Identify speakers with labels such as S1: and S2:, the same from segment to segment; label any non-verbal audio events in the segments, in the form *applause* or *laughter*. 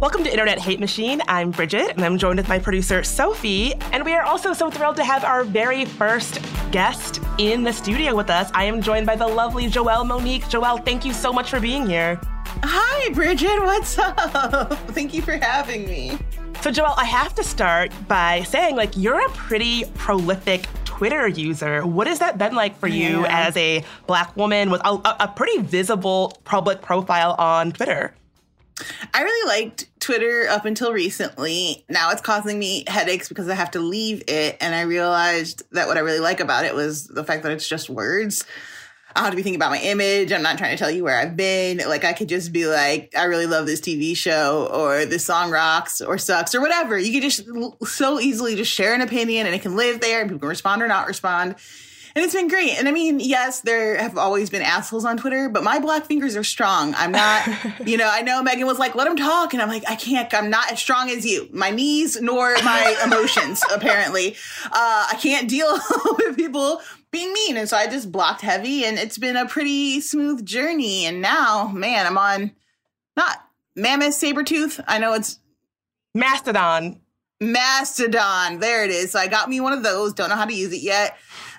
S1: Welcome to Internet Hate Machine. I'm Bridget, and I'm joined with my producer, Sophie. And we are also so thrilled to have our very first guest in the studio with us. I am joined by the lovely Joelle Monique. Joelle, thank you so much for being here.
S2: Hi, Bridget. What's up? *laughs* Thank you for having me.
S1: So, Joelle, I have to start by saying, like, you're a pretty prolific Twitter user. What has that been like for you
S2: Yeah.
S1: as a Black woman with a, a- a pretty visible public profile on Twitter?
S2: I really liked Twitter up until recently. Now it's causing me headaches because I have to leave it. And I realized that what I really like about it was the fact that it's just words. I don't have to be thinking about my image. I'm not trying to tell you where I've been. Like I could just be like, I really love this TV show or this song rocks or sucks or whatever. You could just so easily just share an opinion and it can live there and people can respond or not respond. And it's been great. And I mean, yes, there have always been assholes on Twitter, but my black fingers are strong. I'm not, *laughs* you know, I know Megan was like, let him talk. And I'm like, I can't, I'm not as strong as you. My knees nor my *laughs* emotions, apparently. Uh, I can't deal *laughs* with people being mean. And so I just blocked heavy and it's been a pretty smooth journey. And now, man, I'm on not Mammoth Sabretooth. I know it's
S1: Mastodon.
S2: Mastodon. There it is. So I got me one of those. Don't know how to use it yet.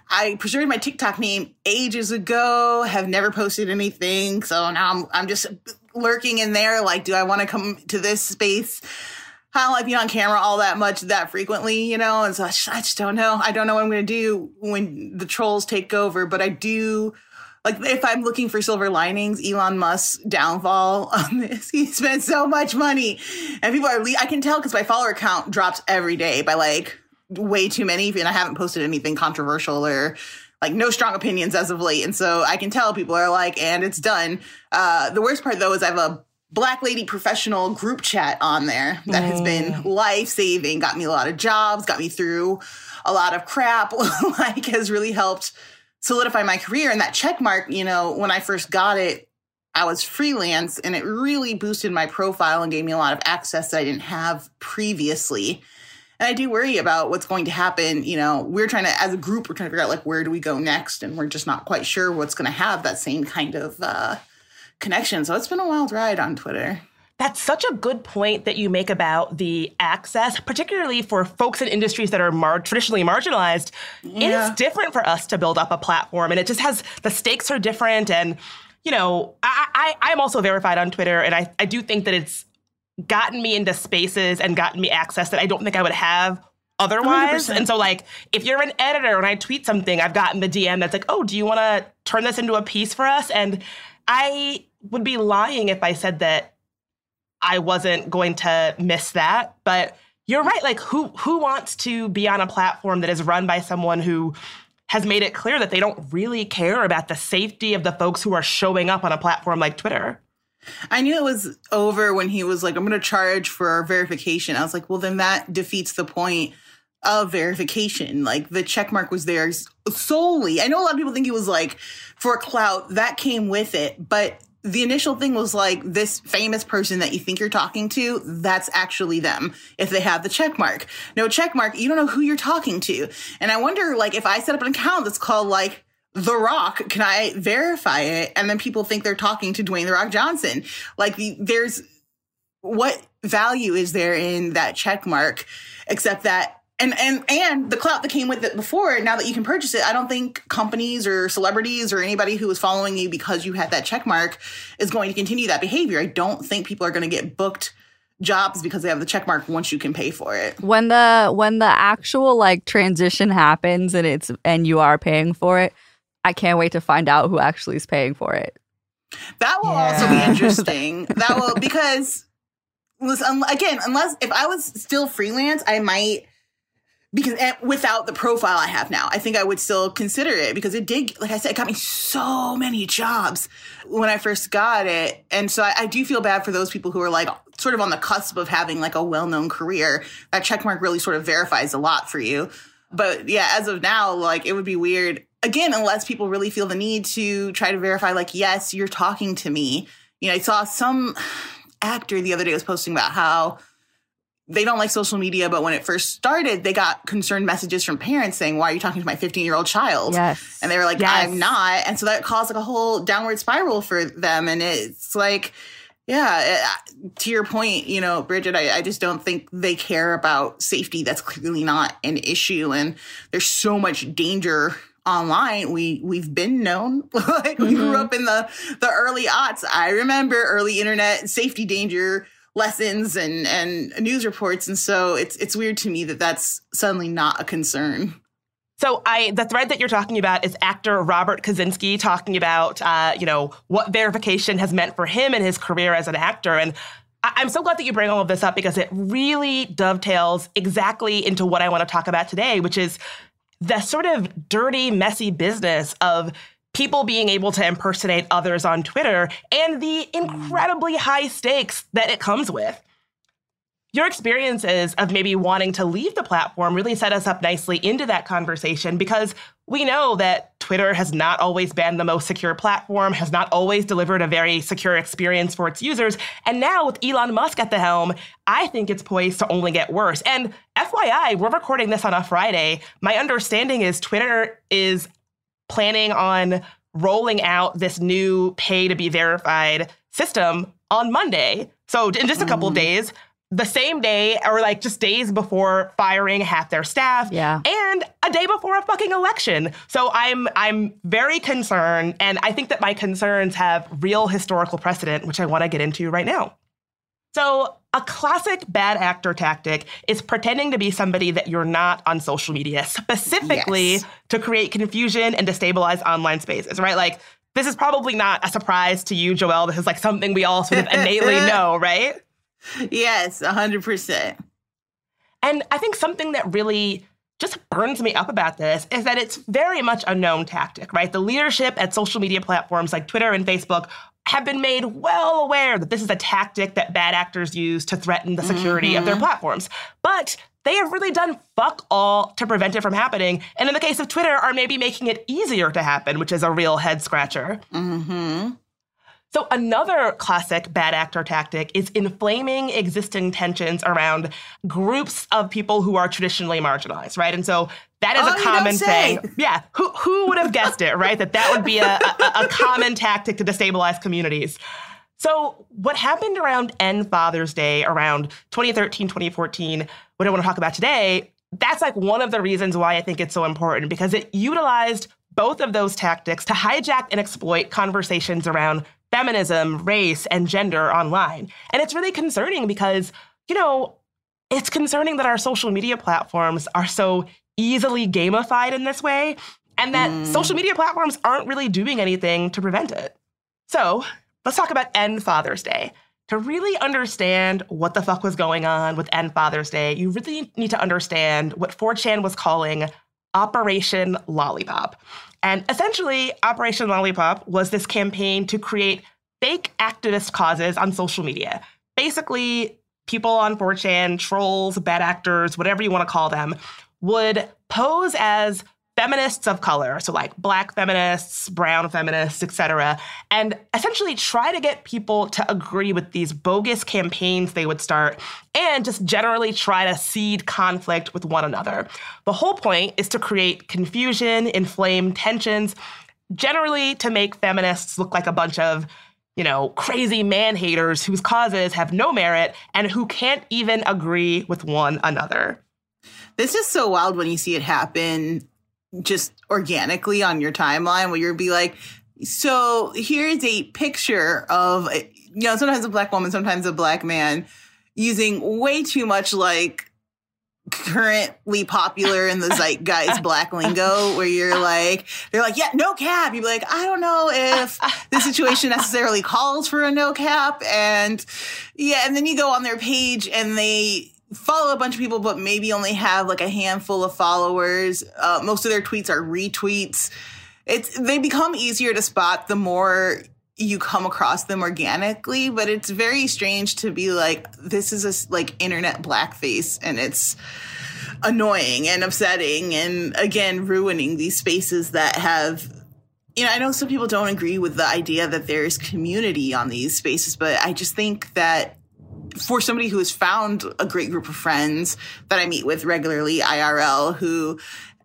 S2: I preserved my TikTok name ages ago. Have never posted anything. So now I'm I'm just lurking in there. Like, do I want to come to this space? I don't like being on camera all that much that frequently, you know. And so I just, I just don't know. I don't know what I'm going to do when the trolls take over. But I do like if I'm looking for silver linings, Elon Musk's downfall *laughs* on this, he spent so much money, and people are. I can tell because my follower count drops every day by like way too many, and I haven't posted anything controversial or like no strong opinions as of late, and so I can tell people are like, and it's done. Uh, the worst part though is I have a black lady professional group chat on there that has been life saving, got me a lot of jobs, got me through a lot of crap, *laughs* like has really helped solidify my career. And that check mark, you know, when I first got it, I was freelance and it really boosted my profile and gave me a lot of access that I didn't have previously. And I do worry about what's going to happen. You know, we're trying to, as a group, we're trying to figure out like where do we go next, and we're just not quite sure what's going to have that same kind of uh, connection. So it's been a wild ride on Twitter.
S1: That's such a good point that you make about the access, particularly for folks in industries that are mar- traditionally marginalized. It
S2: Yeah.
S1: is different for us to build up a platform, and it just has the stakes are different. And you know, I, I I'm also verified on Twitter, and I I do think that it's gotten me into spaces and gotten me access that I don't think I would have otherwise.
S2: 100%.
S1: And so, like, if you're an editor and I tweet something, I've gotten the DM that's like, "Oh, do you want to turn this into a piece for us?" And I would be lying if I said that I wasn't going to miss that. But you're right. Like, who who wants to be on a platform that is run by someone who has made it clear that they don't really care about the safety of the folks who are showing up on a platform like Twitter?
S2: I knew it was over when he was like, I'm going to charge for verification. I was like, well, then that defeats the point of verification. Like the check mark was there solely. I know a lot of people think it was like for clout that came with it, but the initial thing was like this famous person that you think you're talking to, that's actually them if they have the check mark. No check mark, you don't know who you're talking to. And I wonder, like, if I set up an account that's called like the Rock, can I verify it? And then people think they're talking to Dwayne The Rock Johnson. Like, the, there's what value is there in that check mark except that and and and the clout that came with it before now that you can purchase it i don't think companies or celebrities or anybody who was following you because you had that check mark is going to continue that behavior i don't think people are going to get booked jobs because they have the check mark once you can pay for it
S3: when the when the actual like transition happens and it's and you are paying for it i can't wait to find out who actually is paying for it
S2: that will yeah. also be interesting *laughs* that will because listen, again unless if i was still freelance i might because without the profile I have now, I think I would still consider it because it did, like I said, it got me so many jobs when I first got it. And so I, I do feel bad for those people who are like sort of on the cusp of having like a well known career. That checkmark really sort of verifies a lot for you. But yeah, as of now, like it would be weird again, unless people really feel the need to try to verify, like, yes, you're talking to me. You know, I saw some actor the other day was posting about how they don't like social media, but when it first started, they got concerned messages from parents saying, Why are you talking to my 15 year old child?
S3: Yes.
S2: And they were like,
S3: yes.
S2: I'm not. And so that caused like a whole downward spiral for them. And it's like, yeah, uh, to your point, you know, Bridget, I, I just don't think they care about safety. That's clearly not an issue. And there's so much danger online we we've been known *laughs* like we mm-hmm. grew up in the the early aughts i remember early internet safety danger lessons and and news reports and so it's it's weird to me that that's suddenly not a concern
S1: so I, the thread that you're talking about is actor Robert Kazinsky talking about, uh, you know, what verification has meant for him and his career as an actor. And I, am so glad that you bring all of this up because it really dovetails exactly into what I want to talk about today, which is the sort of dirty, messy business of people being able to impersonate others on Twitter and the incredibly high stakes that it comes with. Your experiences of maybe wanting to leave the platform really set us up nicely into that conversation because we know that Twitter has not always been the most secure platform, has not always delivered a very secure experience for its users. And now with Elon Musk at the helm, I think it's poised to only get worse. And FYI, we're recording this on a Friday. My understanding is Twitter is planning on rolling out this new pay to be verified system on Monday. So in just a couple mm. of days, the same day or like just days before firing half their staff
S3: yeah.
S1: and a day before a fucking election. So I'm I'm very concerned and I think that my concerns have real historical precedent which I want to get into right now. So a classic bad actor tactic is pretending to be somebody that you're not on social media, specifically yes. to create confusion and destabilize online spaces, right? Like, this is probably not a surprise to you, Joelle. This is like something we all sort of innately *laughs* know, right?
S2: Yes, 100%.
S1: And I think something that really just burns me up about this is that it's very much a known tactic, right? The leadership at social media platforms like Twitter and Facebook have been made well aware that this is a tactic that bad actors use to threaten the security mm-hmm. of their mm-hmm. platforms. But they have really done fuck all to prevent it from happening. And in the case of Twitter, are maybe making it easier to happen, which is a real head scratcher.
S2: Mm-hmm.
S1: So, another classic bad actor tactic is inflaming existing tensions around groups of people who are traditionally marginalized, right? And so that is
S2: oh,
S1: a common thing. Yeah. Who, who would have guessed it, right? That that would be a, a, a common tactic to destabilize communities. So, what happened around End Father's Day around 2013, 2014, what I want to talk about today, that's like one of the reasons why I think it's so important because it utilized both of those tactics to hijack and exploit conversations around feminism, race, and gender online. And it's really concerning because, you know, it's concerning that our social media platforms are so easily gamified in this way and that mm. social media platforms aren't really doing anything to prevent it. So let's talk about End Father's Day. To really understand what the fuck was going on with End Father's Day, you really need to understand what 4chan was calling Operation Lollipop. And essentially, Operation Lollipop was this campaign to create fake activist causes on social media. Basically, people on 4chan, trolls, bad actors, whatever you want to call them, would pose as feminists of color, so like black feminists, brown feminists, etc., and essentially try to get people to agree with these bogus campaigns they would start and just generally try to seed conflict with one another. The whole point is to create confusion, inflame tensions, generally to make feminists look like a bunch of you know, crazy man haters whose causes have no merit and who can't even agree with one another.
S2: This is so wild when you see it happen just organically on your timeline where you'll be like, so here's a picture of, you know, sometimes a black woman, sometimes a black man using way too much like currently popular in the zeitgeist black lingo where you're like they're like yeah no cap. You'd be like i don't know if the situation necessarily calls for a no cap. And yeah and then you go on their page and they follow a bunch of people but maybe only have like a handful of followers. Uh, most of their tweets are retweets. It's they become easier to spot the more you come across them organically, but it's very strange to be like, this is a like internet blackface and it's annoying and upsetting and again, ruining these spaces that have, you know, I know some people don't agree with the idea that there's community on these spaces, but I just think that for somebody who has found a great group of friends that I meet with regularly, IRL, who,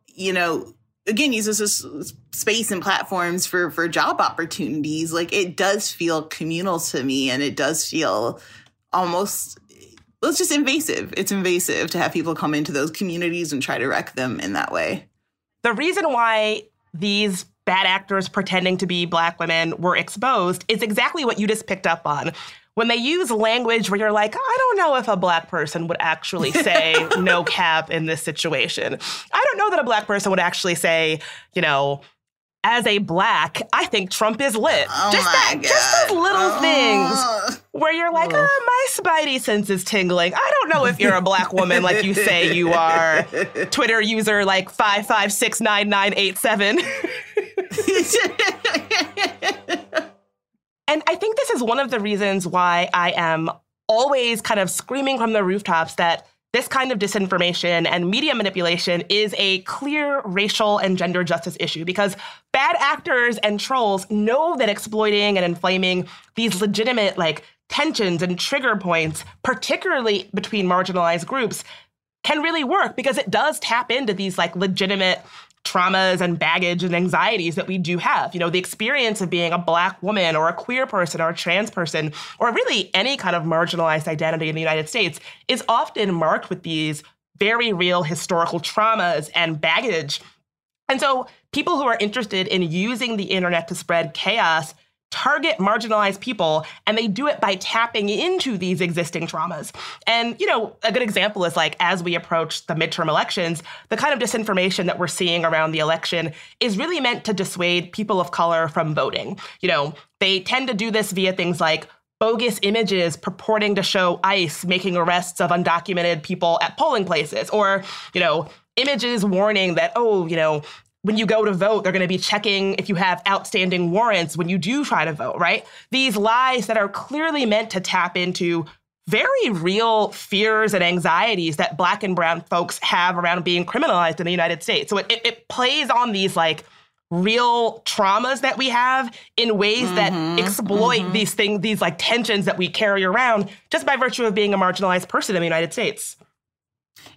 S2: you know, again uses this space and platforms for for job opportunities like it does feel communal to me and it does feel almost well, it's just invasive. It's invasive to have people come into those communities and try to wreck them in that way.
S1: The reason why these bad actors pretending to be black women were exposed is exactly what you just picked up on when they use language where you're like, I don't know if a black person would actually say *laughs* no cap in this situation. I don't know that a black person would actually say, you know, as a black, I think Trump is lit.
S2: Oh
S1: just
S2: that,
S1: God. just those little
S2: oh.
S1: things where you're like, oh, my spidey sense is tingling. I don't know if you're a black woman like you say you are. *laughs* Twitter user like five five six nine nine eight seven. *laughs* And I think this is one of the reasons why I am always kind of screaming from the rooftops that this kind of disinformation and media manipulation is a clear racial and gender justice issue because bad actors and trolls know that exploiting and inflaming these legitimate like tensions and trigger points, particularly between marginalized groups, can really work because it does tap into these like legitimate traumas and baggage and anxieties that we do have. You know, the experience of being a black woman or a queer person or a trans person or really any kind of marginalized identity in the United States is often marked with these very real historical traumas and baggage. And so people who are interested in using the internet to spread chaos target marginalized people and they do it by tapping into these existing traumas. And, you know, a good example is like as we approach the midterm elections, the kind of disinformation that we're seeing around the election is really meant to dissuade people of color from voting. You know, they tend to do this via things like bogus images purporting to show ICE making arrests of undocumented people at polling places or, you know, images warning that, oh, you know, when you go to vote, they're going to be checking if you have outstanding warrants when you do try to vote, right? These lies that are clearly meant to tap into very real fears and anxieties that black and brown folks have around being criminalized in the United States. So it, it, it plays on these like real traumas that we have in ways mm-hmm, that exploit mm-hmm. these things, these like tensions that we carry around just by virtue of being a marginalized person in the United States.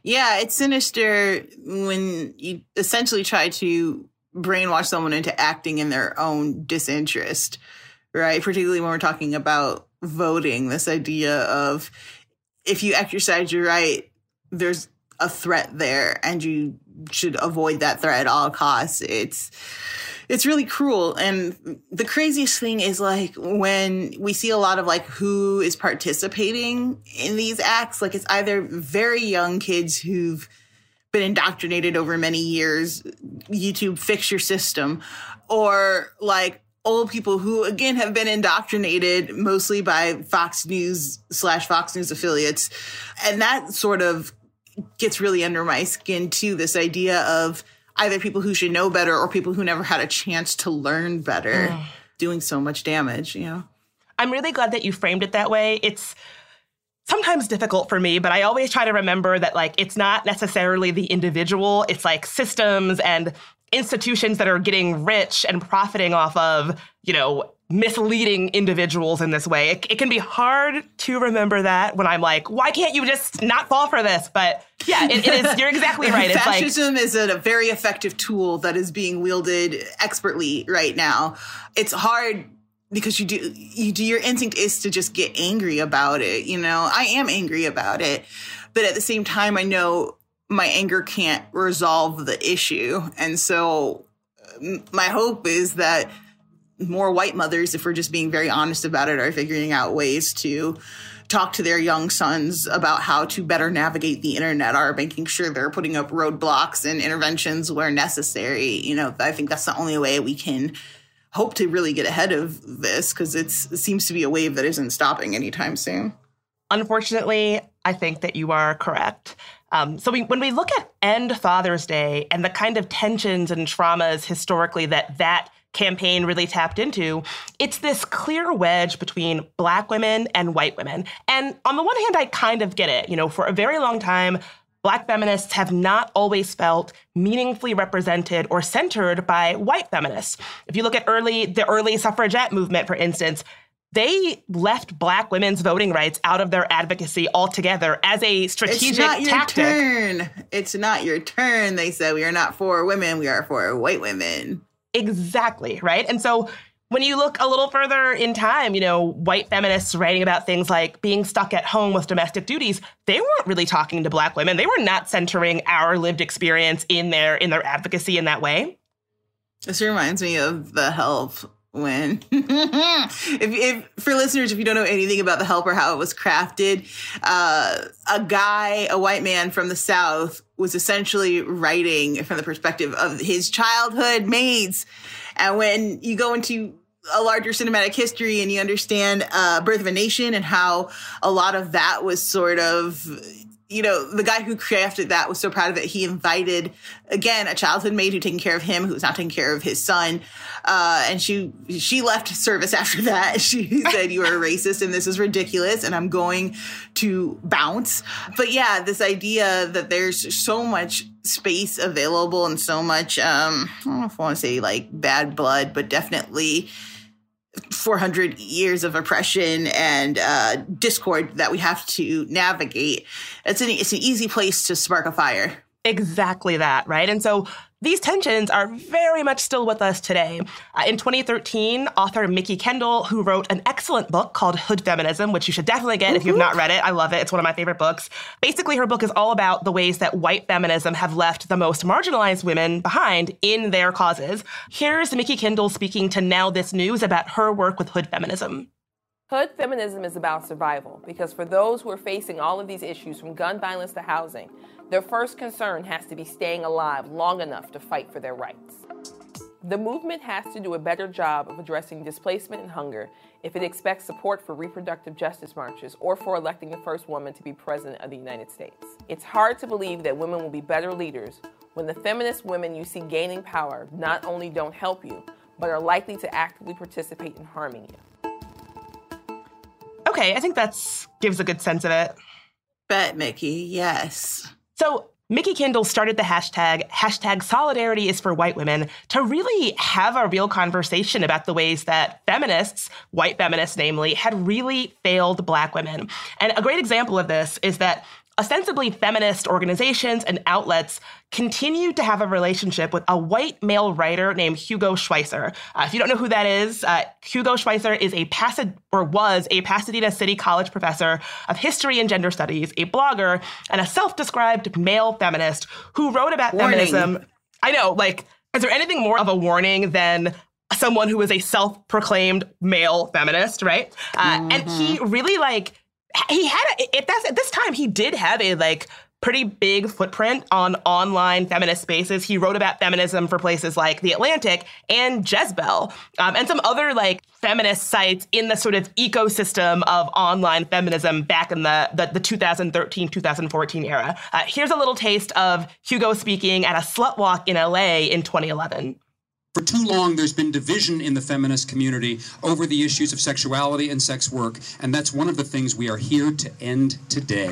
S2: Yeah, it's sinister when you essentially try to brainwash someone into acting in their own disinterest, right? Particularly when we're talking about voting, this idea of if you exercise your right, there's a threat there and you should avoid that threat at all costs. It's it's really cruel. And the craziest thing is like when we see a lot of like who is participating in these acts, like it's either very young kids who've been indoctrinated over many years, YouTube fix your system, or like old people who again have been indoctrinated mostly by Fox News slash Fox News affiliates. And that sort of gets really under my skin too, this idea of either people who should know better or people who never had a chance to learn better mm. doing so much damage, you know?
S1: I'm really glad that you framed it that way. It's sometimes difficult for me, but I always try to remember that like it's not necessarily the individual, it's like systems and institutions that are getting rich and profiting off of, you know, misleading individuals in this way. It, it, can be hard to remember that when I'm like, why can't you just not fall for this? But yeah, it, it is. You're exactly right.
S2: Fascism like, is a very effective tool that is being wielded expertly right now. It's hard because you do you do your instinct is to just get angry about it. You know, I am angry about it, but at the same time, I know my anger can't resolve the issue, and so my hope is that more white mothers, if we're just being very honest about it, are figuring out ways to talk to their young sons about how to better navigate the internet, are making sure they're putting up roadblocks and interventions where necessary. You know, I think that's the only way we can hope to really get ahead of this because it seems to be a wave that isn't stopping anytime soon.
S1: Unfortunately, I think that you are correct. Um, so we, when we look at End Father's Day and the kind of tensions and traumas historically that that campaign really tapped into, it's this clear wedge between black women and white women. And on the one hand, I kind of get it. You know, for a very long time, black feminists have not always felt meaningfully represented or centered by white feminists. If you look at early the early suffragette movement, for instance, they left black women's voting rights out of their advocacy altogether as a strategic it's not your tactic.
S2: Turn. It's not your turn. They said we are not for women, we are for white women.
S1: Exactly, right? And so when you look a little further in time, you know, white feminists writing about things like being stuck at home with domestic duties, they weren't really talking to black women. They were not centering our lived experience in their in their advocacy in that way.
S2: This reminds me of the help when *laughs* if, if, for listeners if you don't know anything about the help or how it was crafted uh, a guy a white man from the south was essentially writing from the perspective of his childhood maids and when you go into a larger cinematic history and you understand uh, birth of a nation and how a lot of that was sort of you know, the guy who crafted that was so proud of it. He invited, again, a childhood maid who taking care of him, who was not taking care of his son. Uh, and she, she left service *laughs* after that. She said, you are a racist and this is ridiculous and I'm going to bounce. But yeah, this idea that there's so much space available and so much, um, I don't know if I want to say like bad blood, but definitely, 400 years of oppression and uh, discord that we have to navigate. It's an, it's an easy place to spark a fire.
S1: Exactly that, right? And so these tensions are very much still with us today. Uh, in 2013, author Mikki Kendall, who wrote an excellent book called Hood Feminism, which you should definitely get if you've not read it, I love it. It's one of my favorite books. Basically, her book is all about the ways that white feminism have left the most marginalized women behind in their causes. Here's Mikki Kendall speaking to Now This News about her work with Hood Feminism.
S4: Hood feminism is about survival because for those who are facing all of these issues from gun violence to housing, their first concern has to be staying alive long enough to fight for their rights. The movement has to do a better job of addressing displacement and hunger if it expects support for reproductive justice marches or for electing the first woman to be president of the United States. It's hard to believe that women will be better leaders when the feminist women you see gaining power not only don't help you, but are likely to actively participate in harming you.
S1: Okay, I think that gives a good sense of it.
S2: Bet, Mikki, yes.
S1: So Mikki Kendall started the hashtag, hashtag solidarity is for white women, to really have a real conversation about the ways that feminists, white feminists namely, had really failed black women. And a great example of this is that ostensibly feminist organizations and outlets continued to have a relationship with a white male writer named Hugo Schwyzer. Uh, if you don't know who that is, uh, Hugo Schwyzer is a Pasad- or was a Pasadena City College professor of history and gender studies, a blogger, and a self-described male feminist who wrote about warning. feminism. I know, like, is there anything more of a warning than someone who is a self-proclaimed male feminist, right? Uh, mm-hmm. And he mm-hmm. really like he had a, at, that, at this time he did have a like pretty big footprint on online feminist spaces. He wrote about feminism for places like The Atlantic and Jezebel, um, and some other like feminist sites in the sort of ecosystem of online feminism back in the, the, the 2013 2014 era. Uh, here's a little taste of Hugo speaking at a slut walk in LA in 2011.
S5: For too long, there's been division in the feminist community over the issues of sexuality and sex work, and that's one of the things we are here to end today.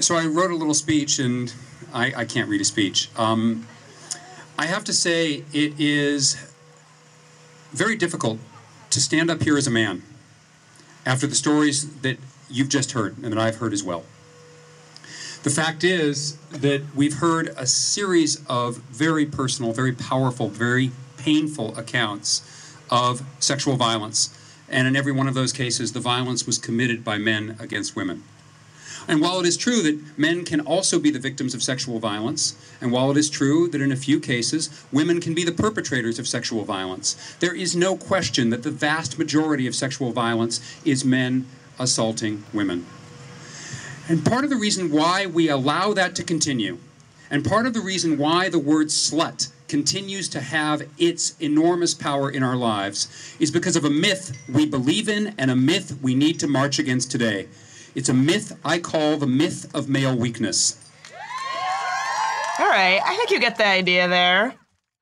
S5: so I wrote a little speech, and I, I can't read a speech. Um, I have to say, it is very difficult to stand up here as a man after the stories that you've just heard and that I've heard as well. The fact is that we've heard a series of very personal, very powerful, very painful accounts of sexual violence. And in every one of those cases, the violence was committed by men against women. And while it is true that men can also be the victims of sexual violence, and while it is true that in a few cases women can be the perpetrators of sexual violence, there is no question that the vast majority of sexual violence is men assaulting women. And part of the reason why we allow that to continue, and part of the reason why the word slut continues to have its enormous power in our lives, is because of a myth we believe in and a myth we need to march against today. It's a myth I call the myth of male weakness.
S1: All right, I think you get the idea there.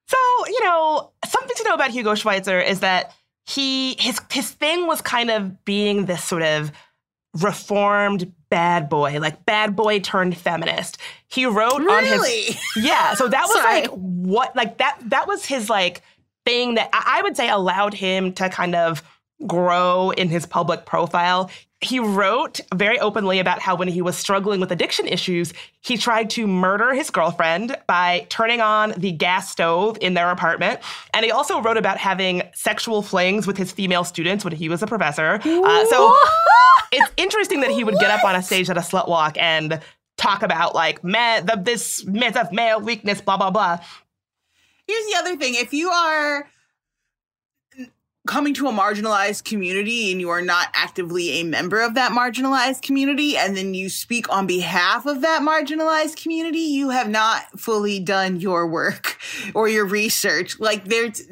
S1: So, you know, something to know about Hugo Schwyzer is that he his his thing was kind of being this sort of reformed bad boy, like bad boy turned feminist. He wrote
S2: really?
S1: on his Yeah, so that was
S2: Sorry.
S1: like what like that that was his like thing that I I would say allowed him to kind of grow in his public profile. He wrote very openly about how when he was struggling with addiction issues, he tried to murder his girlfriend by turning on the gas stove in their apartment. And he also wrote about having sexual flings with his female students when he was a professor. Uh, so it's interesting that he would get up on a stage at a slut walk and talk about like man, the, this myth of male weakness, blah blah blah.
S2: Here's the other thing: if you are coming to a marginalized community and you are not actively a member of that marginalized community and then you speak on behalf of that marginalized community you have not fully done your work *laughs* or your research. Like there's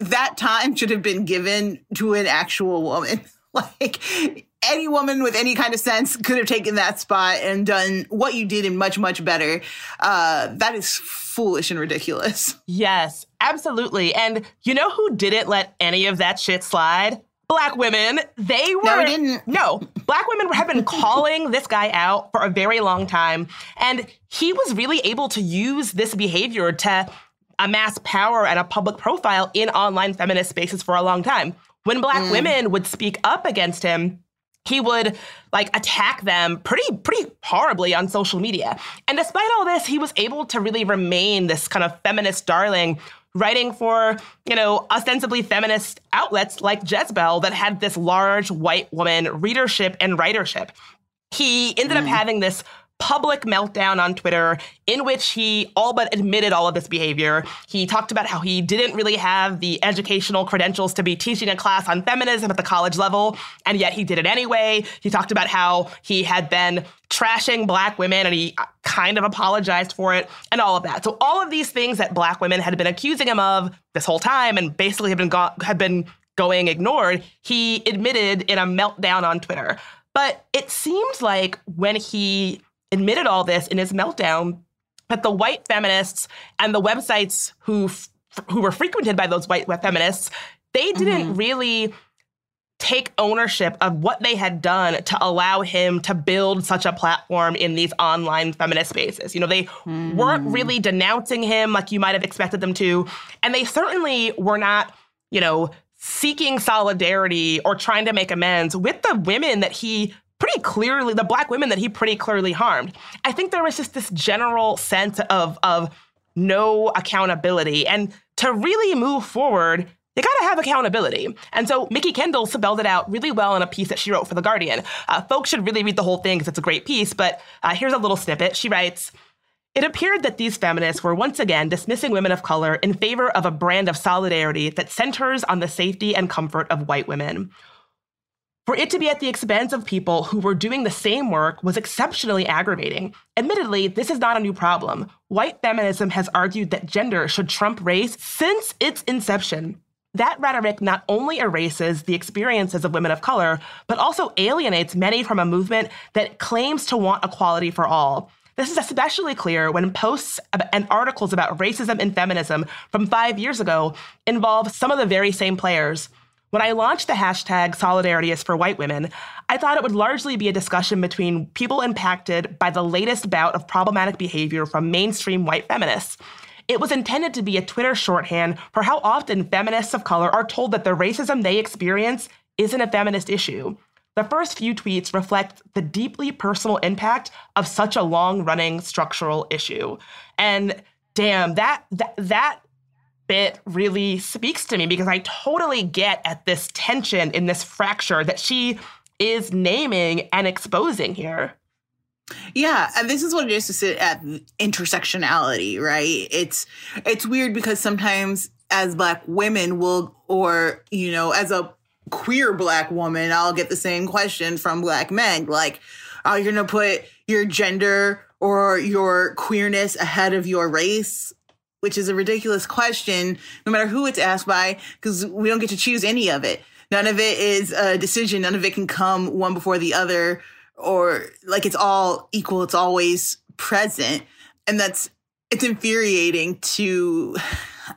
S2: that time should have been given to an actual woman. *laughs* Like any woman with any kind of sense could have taken that spot and done what you did and much much better. Uh that is foolish and ridiculous.
S1: Yes, absolutely. And you know who didn't let any of that shit slide? Black women. They were
S2: No, didn't.
S1: No, black women have been calling this guy out for a very long time, and he was really able to use this behavior to amass power and a public profile in online feminist spaces for a long time. When black mm. women would speak up against him, he would like attack them pretty pretty horribly on social media. And despite all this, he was able to really remain this kind of feminist darling writing for, you know, ostensibly feminist outlets like Jezebel that had this large white woman readership and writership. He ended up hmm. having this public meltdown on Twitter in which he all but admitted all of this behavior. He talked about how he didn't really have the educational credentials to be teaching a class on feminism at the college level, and yet he did it anyway. He talked about how he had been trashing black women and he uh, kind of apologized for it and all of that. So all of these things that black women had been accusing him of this whole time and basically had been go- have been going ignored, he admitted in a meltdown on Twitter. But it seemed like when he admitted all this in his meltdown, that the white feminists and the websites who f- who were frequented by those white feminists, they didn't mm-hmm. really take ownership of what they had done to allow him to build such a platform in these online feminist spaces. You know, they weren't mm-hmm. really denouncing him like you might have expected them to, and they certainly were not, you know, seeking solidarity or trying to make amends with the women that he pretty clearly the black women that he pretty clearly harmed. I think there was just this general sense of of no accountability and to really move forward you gotta have accountability. And so Mikki Kendall spelled it out really well in a piece that she wrote for The Guardian. Uh, folks should really read the whole thing because it's a great piece, but uh, here's a little snippet. She writes, it appeared that these feminists were once again dismissing women of color in favor of a brand of solidarity that centers on the safety and comfort of white women. For it to be at the expense of people who were doing the same work was exceptionally aggravating. Admittedly, this is not a new problem. White feminism has argued that gender should trump race since its inception. That rhetoric not only erases the experiences of women of color, but also alienates many from a movement that claims to want equality for all. This is especially clear when posts and articles about racism and feminism from five years ago involve some of the very same players. When I launched the hashtag Solidarity is for White Women, I thought it would largely be a discussion between people impacted by the latest bout of problematic behavior from mainstream white feminists. It was intended to be a Twitter shorthand for how often feminists of color are told that the racism they experience isn't a feminist issue. The first few tweets reflect the deeply personal impact of such a long running structural issue. And damn, that, that, that bit really speaks to me because I totally get at this tension in this fracture that she is naming and exposing here.
S2: Yeah, and this is what it is to sit at intersectionality, right? It's it's weird because sometimes as black women will or you know, as a queer black woman, I'll get the same question from black men like, oh, are you going to put your gender or your queerness ahead of your race? Which is a ridiculous question, no matter who it's asked by, because we don't get to choose any of it. None of it is a decision. None of it can come one before the other, or like it's all equal. It's always present. And that's, it's infuriating to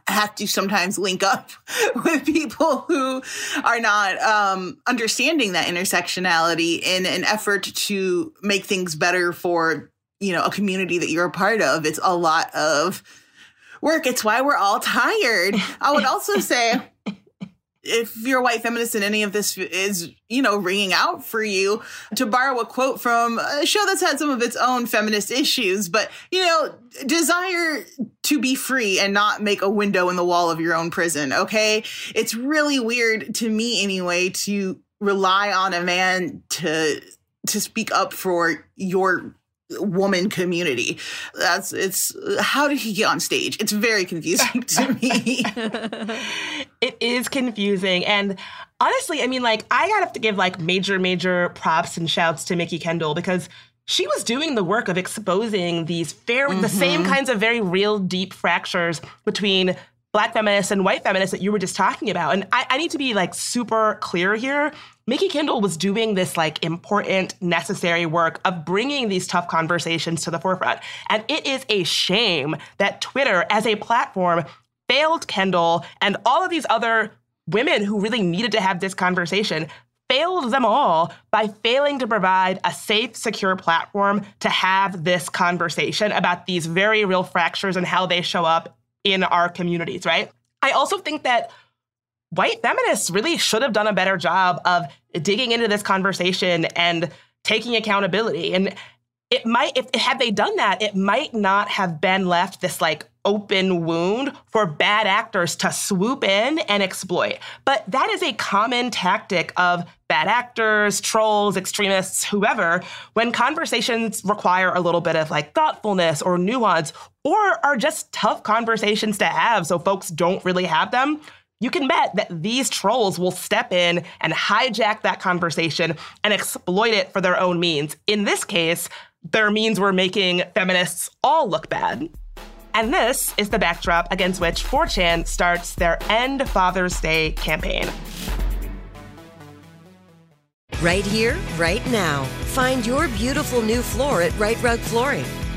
S2: have to sometimes link up *laughs* with people who are not um, understanding that intersectionality in an effort to make things better for you know a community that you're a part of it's a lot of work. It's why we're all tired. I would also say if you're a white feminist and any of this is, you know, ringing out for you, to borrow a quote from a show that's had some of its own feminist issues, but, you know, desire to be free and not make a window in the wall of your own prison, okay? It's really weird to me anyway to rely on a man to to speak up for your woman community. That's it's how did he get on stage? It's very confusing *laughs* to me. *laughs*
S1: it is confusing and honestly, I mean like I got to have to give like major major props and shouts to Mikki Kendall because she was doing the work of exposing these fair mm-hmm. the same kinds of very real deep fractures between black feminists and white feminists that you were just talking about. And I, I need to be like super clear here. Mikki Kendall was doing this like important, necessary work of bringing these tough conversations to the forefront. And it is a shame that Twitter as a platform failed Kendall and all of these other women who really needed to have this conversation failed them all by failing to provide a safe, secure platform to have this conversation about these very real fractures and how they show up in our communities, right? I also think that white feminists really should have done a better job of digging into this conversation and taking accountability. And it might, if had they done that, it might not have been left this like open wound for bad actors to swoop in and exploit. But that is a common tactic of bad actors, trolls, extremists, whoever, when conversations require a little bit of like thoughtfulness or nuance or are just tough conversations to have so folks don't really have them. You can bet that these trolls will step in and hijack that conversation and exploit it for their own means. In this case, their means were making feminists all look bad. And this is the backdrop against which 4chan starts their End Father's Day campaign.
S6: Right here, right now. Find your beautiful new floor at Rite Rug Flooring.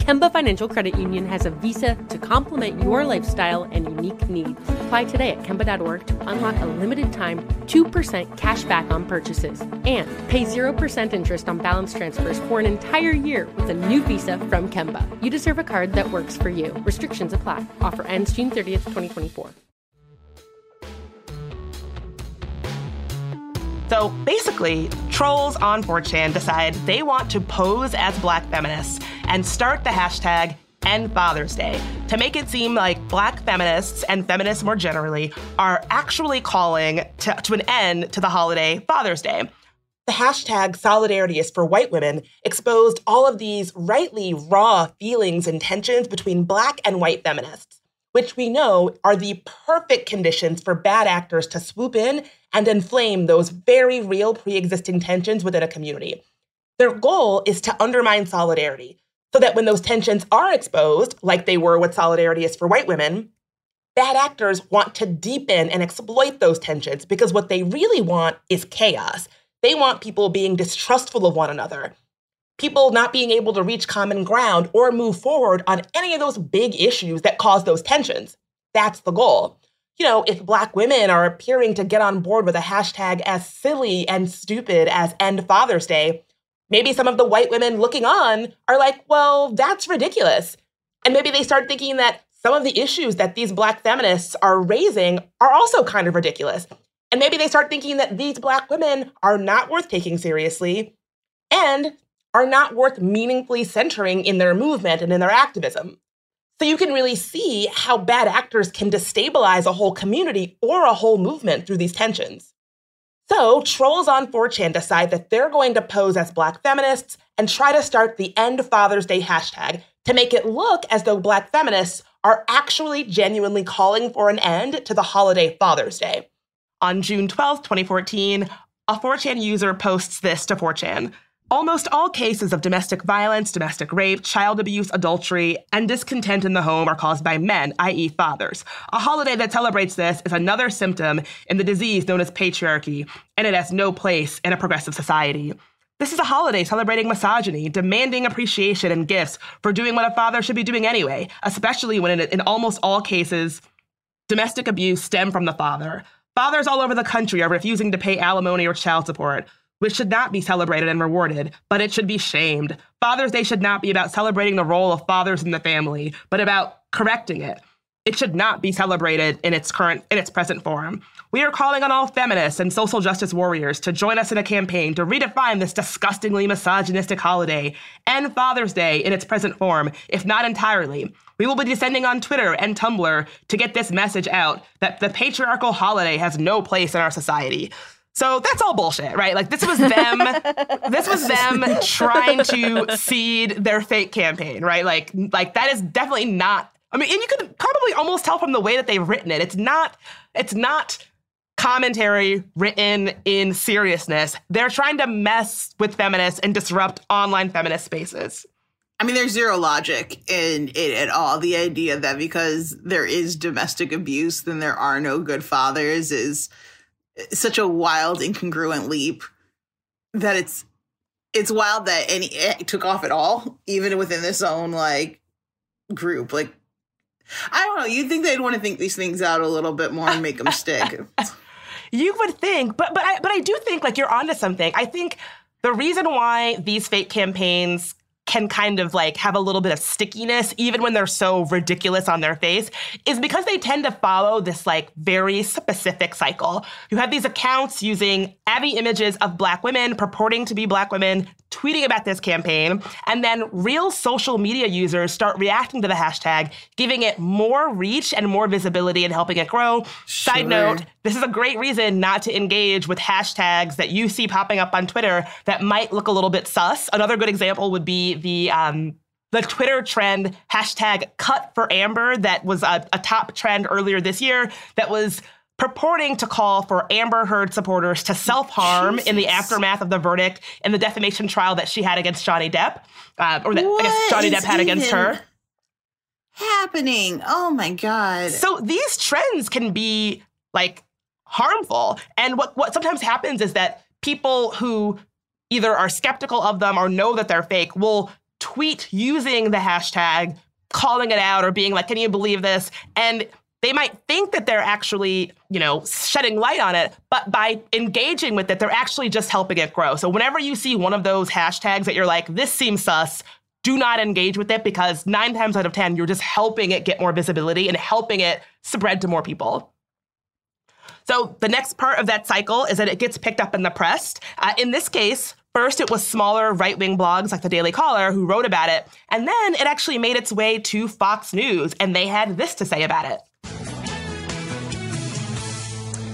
S7: Kemba Financial Credit Union has a visa to complement your lifestyle and unique needs. Apply today at Kemba.org to unlock a limited time 2% cash back on purchases and pay 0% interest on balance transfers for an entire year with a new visa from Kemba. You deserve a card that works for you. Restrictions apply. Offer ends June 30th, 2024.
S1: So basically, trolls on 4chan decide they want to pose as black feminists and start the hashtag End Father's Day to make it seem like black feminists and feminists more generally are actually calling to, to an end to the holiday Father's Day. The hashtag Solidarity is for White Women exposed all of these rightly raw feelings and tensions between black and white feminists which we know are the perfect conditions for bad actors to swoop in and inflame those very real pre existing tensions within a community. Their goal is to undermine solidarity so that when those tensions are exposed, like they were with Solidarity is for White Women, bad actors want to deepen and exploit those tensions because what they really want is chaos. They want people being distrustful of one another people not being able to reach common ground or move forward on any of those big issues that cause those tensions. That's the goal. You know, if Black women are appearing to get on board with a hashtag as silly and stupid as End Father's Day, maybe some of the white women looking on are like, well, that's ridiculous. And maybe they start thinking that some of the issues that these Black feminists are raising are also kind of ridiculous. And maybe they start thinking that these Black women are not worth taking seriously. And are not worth meaningfully centering in their movement and in their activism. So you can really see how bad actors can destabilize a whole community or a whole movement through these tensions. So trolls on 4chan decide that they're going to pose as Black feminists and try to start the End Father's Day hashtag to make it look as though Black feminists are actually genuinely calling for an end to the holiday Father's Day. On June 12, 2014, a 4chan user posts this to 4chan. Almost all cases of domestic violence, domestic rape, child abuse, adultery, and discontent in the home are caused by men, i.e., fathers. A holiday that celebrates this is another symptom in the disease known as patriarchy, and it has no place in a progressive society. This is a holiday celebrating misogyny, demanding appreciation and gifts for doing what a father should be doing anyway, especially when in, in almost all cases, domestic abuse stem from the father. Fathers all over the country are refusing to pay alimony or child support which should not be celebrated and rewarded, but it should be shamed. Father's Day should not be about celebrating the role of fathers in the family, but about correcting it. It should not be celebrated in its current in its present form. We are calling on all feminists and social justice warriors to join us in a campaign to redefine this disgustingly misogynistic holiday and Father's Day in its present form, if not entirely. We will be descending on Twitter and Tumblr to get this message out that the patriarchal holiday has no place in our society. So that's all bullshit, right? Like this was them *laughs* this was them trying to seed their fake campaign, right? Like like that is definitely not I mean, and you could probably almost tell from the way that they've written it. It's not it's not commentary written in seriousness. They're trying to mess with feminists and disrupt online feminist spaces.
S2: I mean, there's zero logic in it at all. The idea that because there is domestic abuse, then there are no good fathers is such a wild, incongruent leap that it's it's wild that any it took off at all, even within this own like group. Like I don't know. You'd think they'd want to think these things out a little bit more and make them stick. *laughs*
S1: you would think, but but I but I do think like you're onto something. I think the reason why these fake campaigns can kind of like have a little bit of stickiness even when they're so ridiculous on their face is because they tend to follow this like very specific cycle. You have these accounts using Avi images of black women purporting to be black women tweeting about this campaign, and then real social media users start reacting to the hashtag, giving it more reach and more visibility and helping it grow. Sure. Side note, this is a great reason not to engage with hashtags that you see popping up on Twitter that might look a little bit sus. Another good example would be the um, the Twitter trend hashtag cut for Amber that was a, a top trend earlier this year that was purporting to call for Amber Heard supporters to self harm in the aftermath of the verdict in the defamation trial that she had against Johnny Depp, uh, or that I guess Johnny Depp had against her.
S2: happening? Oh my god.
S1: So these trends can be like harmful. And what, what sometimes happens is that people who either are skeptical of them or know that they're fake will tweet using the hashtag, calling it out or being like, can you believe this? And they might think that they're actually, you know, shedding light on it, but by engaging with it, they're actually just helping it grow. So whenever you see one of those hashtags that you're like, this seems sus, do not engage with it because nine times out of 10, you're just helping it get more visibility and helping it spread to more people. So the next part of that cycle is that it gets picked up in the press. Uh, in this case, First, it was smaller right wing blogs like the Daily Caller who wrote about it. And then it actually made its way to Fox News, and they had this to say about it.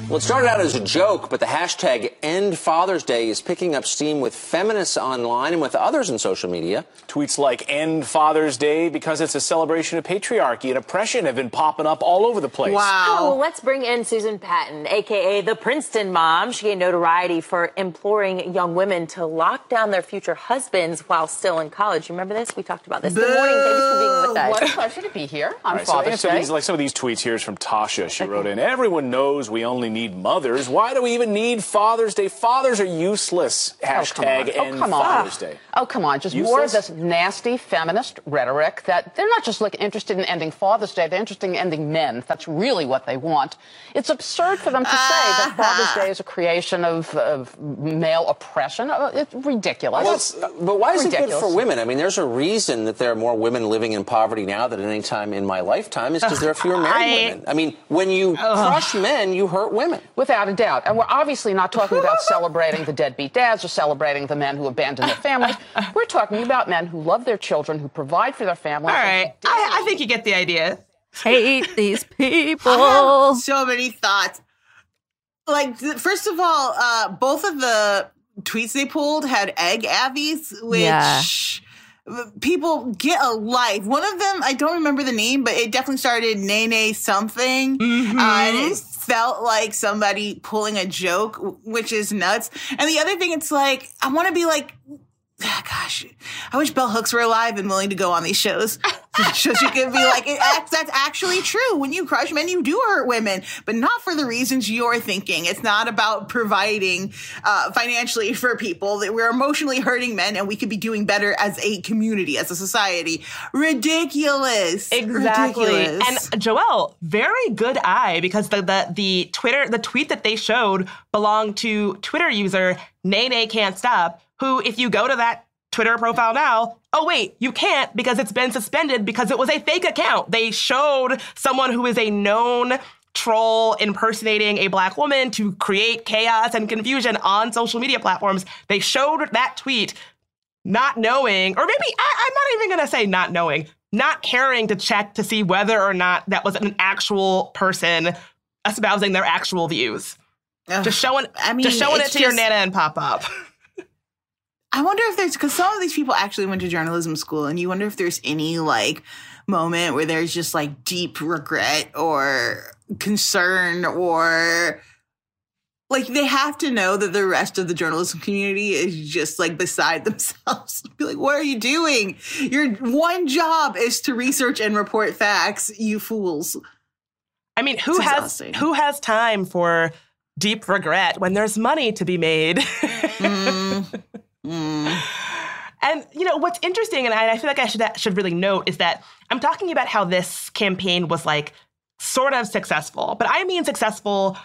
S8: Well, it started out as a joke, but the hashtag End Father's Day is picking up steam with feminists online and with others in social media.
S9: Tweets like End Father's Day because it's a celebration of patriarchy and oppression have been popping up all over the place.
S2: Wow.
S10: Oh, let's bring in Susan Patton, aka the Princeton mom. She gained notoriety for imploring young women to lock down their future husbands while still in college. You remember this? We talked about this. Good morning. Thanks for being with us.
S11: What a pleasure to be here on
S9: All right, so
S11: Father's
S9: answer
S11: Day.
S9: these, like some of these tweets here is from Tasha. She wrote in, everyone knows we only need mothers. Why do we even need Father's Day? Fathers are useless. Hashtag
S11: Oh,
S9: End
S11: come on.
S9: Father's Day.
S11: Oh, come on. Just more of this nasty feminist rhetoric that they're not just looking interested in ending Father's Day, they're interested in ending men. That's really what they want. It's absurd for them to say that Father's Day is a creation of, of male oppression. Uh, It's ridiculous.
S8: Well, it's- but why is it good for women? I mean, there's a reason that there are more women living in poverty now than at any time in my lifetime is because there are fewer married
S1: I-
S8: women. I mean, when you crush men, you hurt women.
S11: Without a doubt. And we're obviously not talking about *laughs* celebrating the deadbeat dads or celebrating the men who abandon their families. We're talking about men who love their children, who provide for their families.
S1: All right. I, I think you get the idea.
S3: Hate these *laughs*
S2: I
S3: people.
S2: have so many thoughts. Like, first of all, uh, both of the tweets they pulled had egg avis, which
S3: Yeah.
S2: people get a life. One of them, I don't remember the name, but it definitely started Nene something. Uh, and it felt like somebody pulling a joke, which is nuts. And the other thing, it's like, I want to be like, *sighs* gosh, I wish Bell Hooks were alive and willing to go on these shows. *laughs* so she could be like, it, that's actually true. When you crush men, you do hurt women, but not for the reasons you're thinking. It's not about providing uh, financially for people. That We're emotionally hurting men and we could be doing better as a community, as a society. Ridiculous.
S1: Exactly.
S2: Ridiculous.
S1: And Joelle, very good eye because the, the the Twitter the tweet that they showed belonged to Twitter user Nene Can't Stop, who if you go to that Twitter profile now, oh wait, you can't because it's been suspended because it was a fake account. They showed someone who is a known troll impersonating a black woman to create chaos and confusion on social media platforms. They showed that tweet not knowing, or maybe I, I'm not even going to say not knowing, not caring to check to see whether or not that was an actual person espousing their actual views.
S2: Ugh.
S1: Just showing,
S2: I mean,
S1: just showing it to your nana and pop up. *laughs*
S2: I wonder if there's because some of these people actually went to journalism school, and you wonder if there's any like moment where there's just like deep regret or concern or like they have to know that the rest of the journalism community is just like beside *laughs* themselves. Be like, what are you doing? Your one job is to research and report facts, you fools.
S1: I mean, who has who has time for deep regret when there's money to be made? Mm-hmm. *laughs* Mm. And you know what's interesting, and I, I feel like I should should really note is that I'm talking about how this campaign was like sort of successful, but I mean successful.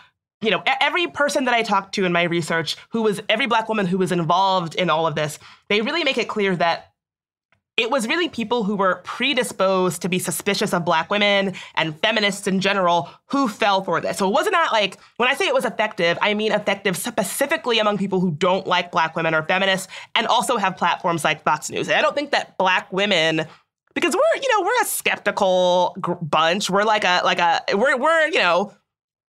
S1: You know, every person that I talked to in my research, who was every black woman who was involved in all of this, they really make it clear that it was really people who were predisposed to be suspicious of black women and feminists in general who fell for this. So it wasn't not like when I say it was effective, I mean effective specifically among people who don't like black women or feminists and also have platforms like Fox News. And I don't think that black women because we're, you know, we're a skeptical gr- bunch. We're like a like a we're we're, you know,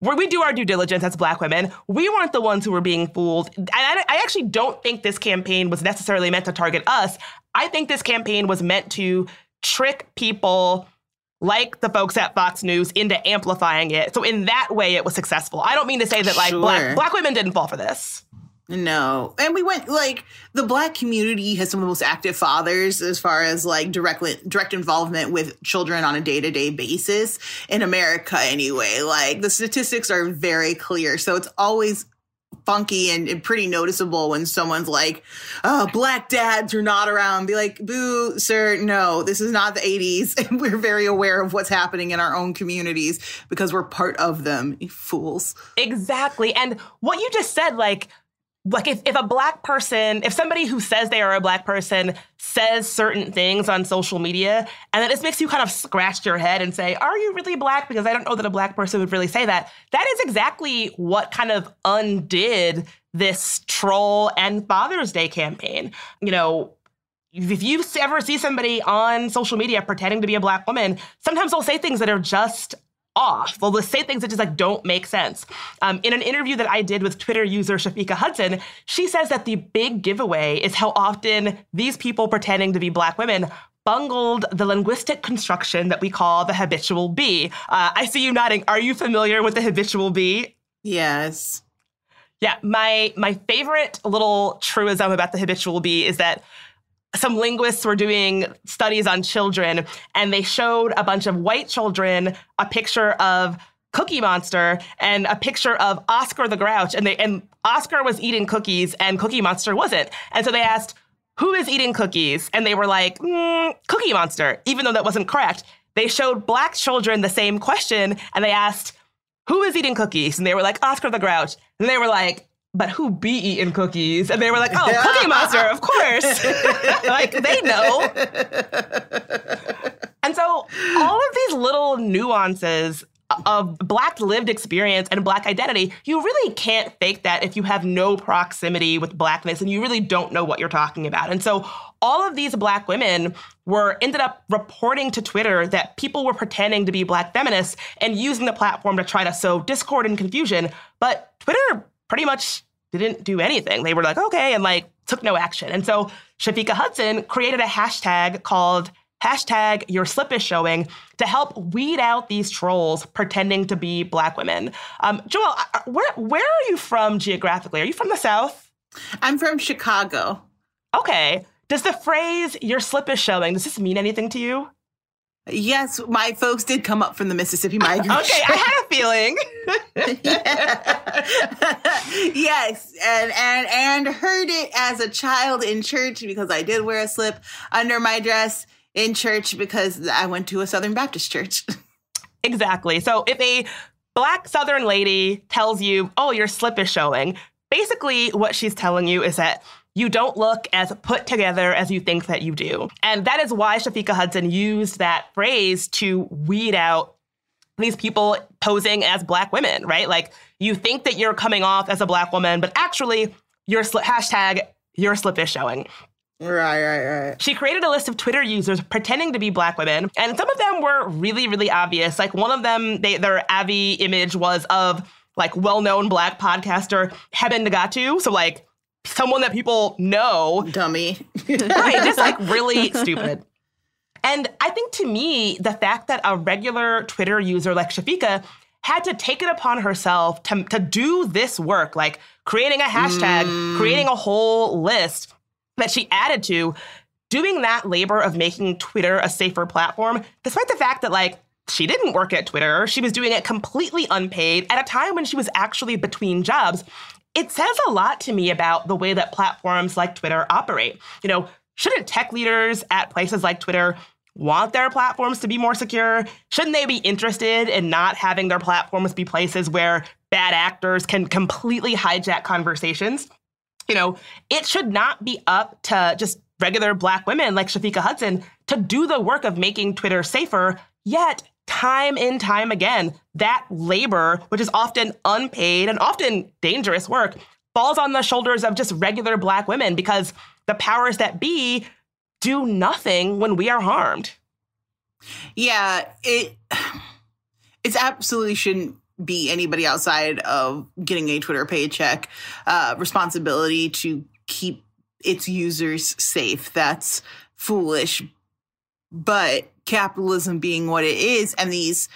S1: we do our due diligence as black women, we weren't the ones who were being fooled. I, I actually don't think this campaign was necessarily meant to target us. I think this campaign was meant to trick people like the folks at Fox News into amplifying it. So in that way, it was successful. I don't mean to say that like
S2: Sure.
S1: black black women didn't fall for this.
S2: No. And we went like the black community has some of the most active fathers as far as like direct direct involvement with children on a day-to-day basis in America anyway. Like the statistics are very clear. So it's always funky and, and, pretty noticeable when someone's like, oh, black dads are not around. Be like, boo, sir, no, this is not the 80s. *laughs* And we're very aware of what's happening in our own communities because we're part of them, fools.
S1: Exactly. And what you just said, like, like if, if a black person if somebody who says they are a black person says certain things on social media and then this makes you kind of scratch your head and say are you really black? Because i don't know that a black person would really say that. That is exactly what kind of undid this troll and father's day campaign. You know if you ever see somebody on social media pretending to be a black woman sometimes they'll say things that are just off. Well, they say things that just like don't make sense. Um, in an interview that I did with Twitter user Shafiqah Hudson, she says that the big giveaway is how often these people pretending to be black women bungled the linguistic construction that we call the habitual be. Uh, I see you nodding. Are you familiar with the habitual be?
S2: Yes.
S1: Yeah, my my favorite little truism about the habitual be is that some linguists were doing studies on children and they showed a bunch of white children a picture of Cookie Monster and a picture of Oscar the Grouch and they and Oscar was eating cookies and Cookie Monster wasn't. And so they asked, "Who is eating cookies?" And they were like, mm, "Cookie Monster," even though that wasn't correct. They showed black children the same question and they asked, "Who is eating cookies?" And they were like, "Oscar the Grouch." And they were like, but who be eating cookies? And they were like, oh, Cookie Monster, of course. *laughs* like they know. and so all of these little nuances of black lived experience and black identity, you really can't fake that if you have no proximity with blackness and you really don't know what you're talking about. And so all of these black women were ended up reporting to Twitter that people were pretending to be black feminists and using the platform to try to sow discord and confusion. But Twitter pretty much didn't do anything. They were like, okay, and like took no action. And so Shafiqah Hudson created a hashtag called hashtag your slip is showing to help weed out these trolls pretending to be black women. Um, Joel, uh, uh, where, where are you from geographically? Are you from the South?
S2: I'm from Chicago.
S1: Okay. Does the phrase your slip is showing, does this mean anything to you?
S2: Yes, my folks did come up from the Mississippi migration. *laughs*
S1: okay, I had a feeling. *laughs*
S2: yes, and and and heard it as a child in church because I did wear a slip under my dress in church because I went to a Southern Baptist church. *laughs*
S1: exactly. So if a black Southern lady tells you, "Oh, your slip is showing," basically what she's telling you is that you don't look as put together as you think that you do. And that is why Shafiqah Hudson used that phrase to weed out these people posing as black women, right? Like you think that you're coming off as a black woman, but actually your sli- hashtag your slip is showing.
S2: Right, right, right.
S1: She created a list of Twitter users pretending to be black women, and some of them were really, really obvious. Like one of them, they, their Avi image was of like well-known black podcaster Heben Nigatu. So like someone that people know.
S2: Dummy. *laughs*
S1: right, just like really stupid. And I think to me, the fact that a regular Twitter user like Shafiqah had to take it upon herself to, to do this work, like creating a hashtag, mm. creating a whole list that she added to, doing that labor of making Twitter a safer platform, despite the fact that, like, she didn't work at Twitter. She was doing it completely unpaid at a time when she was actually between jobs it says a lot to me about the way that platforms like Twitter operate. You know, shouldn't tech leaders at places like Twitter want their platforms to be more secure? Shouldn't they be interested in not having their platforms be places where bad actors can completely hijack conversations? You know, it should not be up to just regular black women like Shafiqah Hudson to do the work of making Twitter safer. Yet time and time again, that labor, which is often unpaid and often dangerous work, falls on the shoulders of just regular black women because the powers that be do nothing when we are harmed.
S2: Yeah, it *sighs* it absolutely shouldn't be anybody outside of getting a Twitter paycheck uh, responsibility to keep its users safe. That's foolish. But capitalism being what it is and these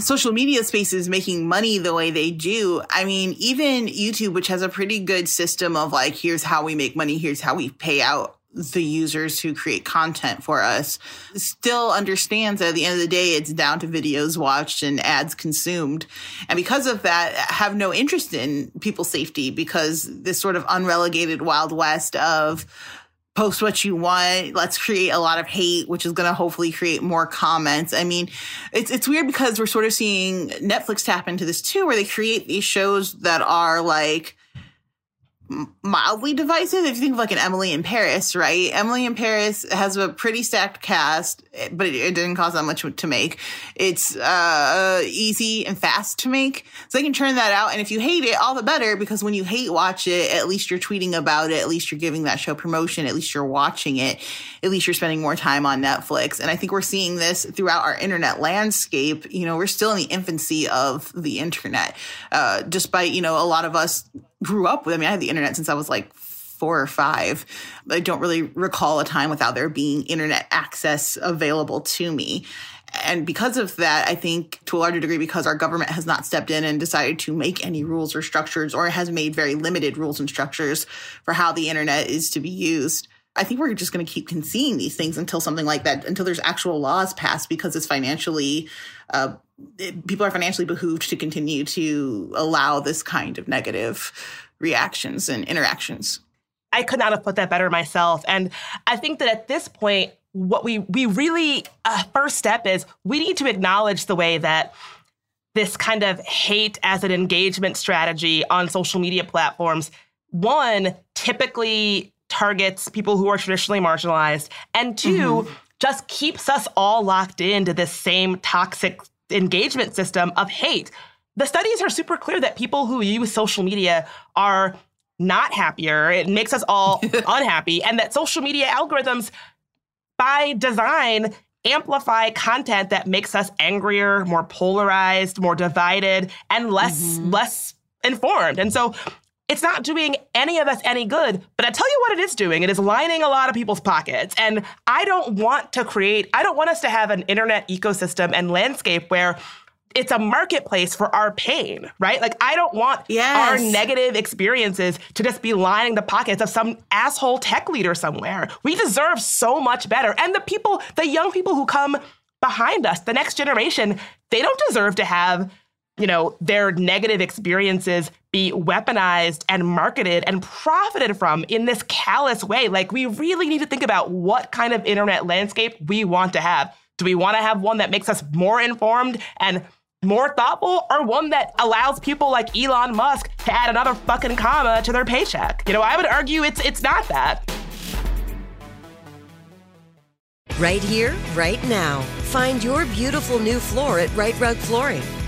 S2: social media spaces making money the way they do. I mean, even YouTube, which has a pretty good system of like, here's how we make money, here's how we pay out the users who create content for us still understands that at the end of the day it's down to videos watched and ads consumed and because of that have no interest in people's safety because this sort of unrelegated wild west of post what you want. Let's create a lot of hate which is going to hopefully create more comments. I mean it's it's weird because we're sort of seeing netflix tap into this too where they create these shows that are like mildly divisive. If you think of like an Emily in Paris, right? Emily in Paris has a pretty stacked cast, but it, it didn't cost that much to make. It's uh, easy and fast to make, so they can turn that out. And if you hate it, all the better because when you hate watch it, at least you're tweeting about it. At least you're giving that show promotion. At least you're watching it. At least you're spending more time on Netflix. And I think we're seeing this throughout our internet landscape. You know, we're still in the infancy of the internet, uh, despite you know a lot of us grew up with. I mean, I had the internet since I was like four or five. I don't really recall a time without there being internet access available to me. And because of that, I think to a larger degree, because our government has not stepped in and decided to make any rules or structures, or has made very limited rules and structures for how the internet is to be used. I think we're just going to keep seeing these things until something like that, until there's actual laws passed because it's financially, uh, people are financially behooved to continue to allow this kind of negative reactions and interactions.
S1: I could not have put that better myself. And I think that at this point, what we we really uh, first step is we need to acknowledge the way that this kind of hate as an engagement strategy on social media platforms one typically targets people who are traditionally marginalized and 2 mm-hmm. just keeps us all locked into this same toxic engagement system of hate the studies are super clear that people who use social media are not happier. It makes us all *laughs* unhappy. And that social media algorithms, by design, amplify content that makes us angrier, more polarized, more divided, and less mm-hmm. less informed. And so it's not doing any of us any good, but I tell you what it is doing. It is lining a lot of people's pockets. And I don't want to create, I don't want us to have an internet ecosystem and landscape where it's a marketplace for our pain, right? Like I don't want yes. our negative experiences to just be lining the pockets of some asshole tech leader somewhere. We deserve so much better. And the people, the young people who come behind us, the next generation, they don't deserve to have, you know, their negative experiences be weaponized and marketed and profited from in this callous way. Like we really need to think about what kind of internet landscape we want to have. Do we want to have one that makes us more informed and more thoughtful or one that allows people like Elon Musk to add another fucking comma to their paycheck? You know, I would argue it's it's not that.
S6: Right here, right now. Find your beautiful new floor at Rite Rug Flooring.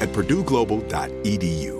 S12: at purdueglobal.edu.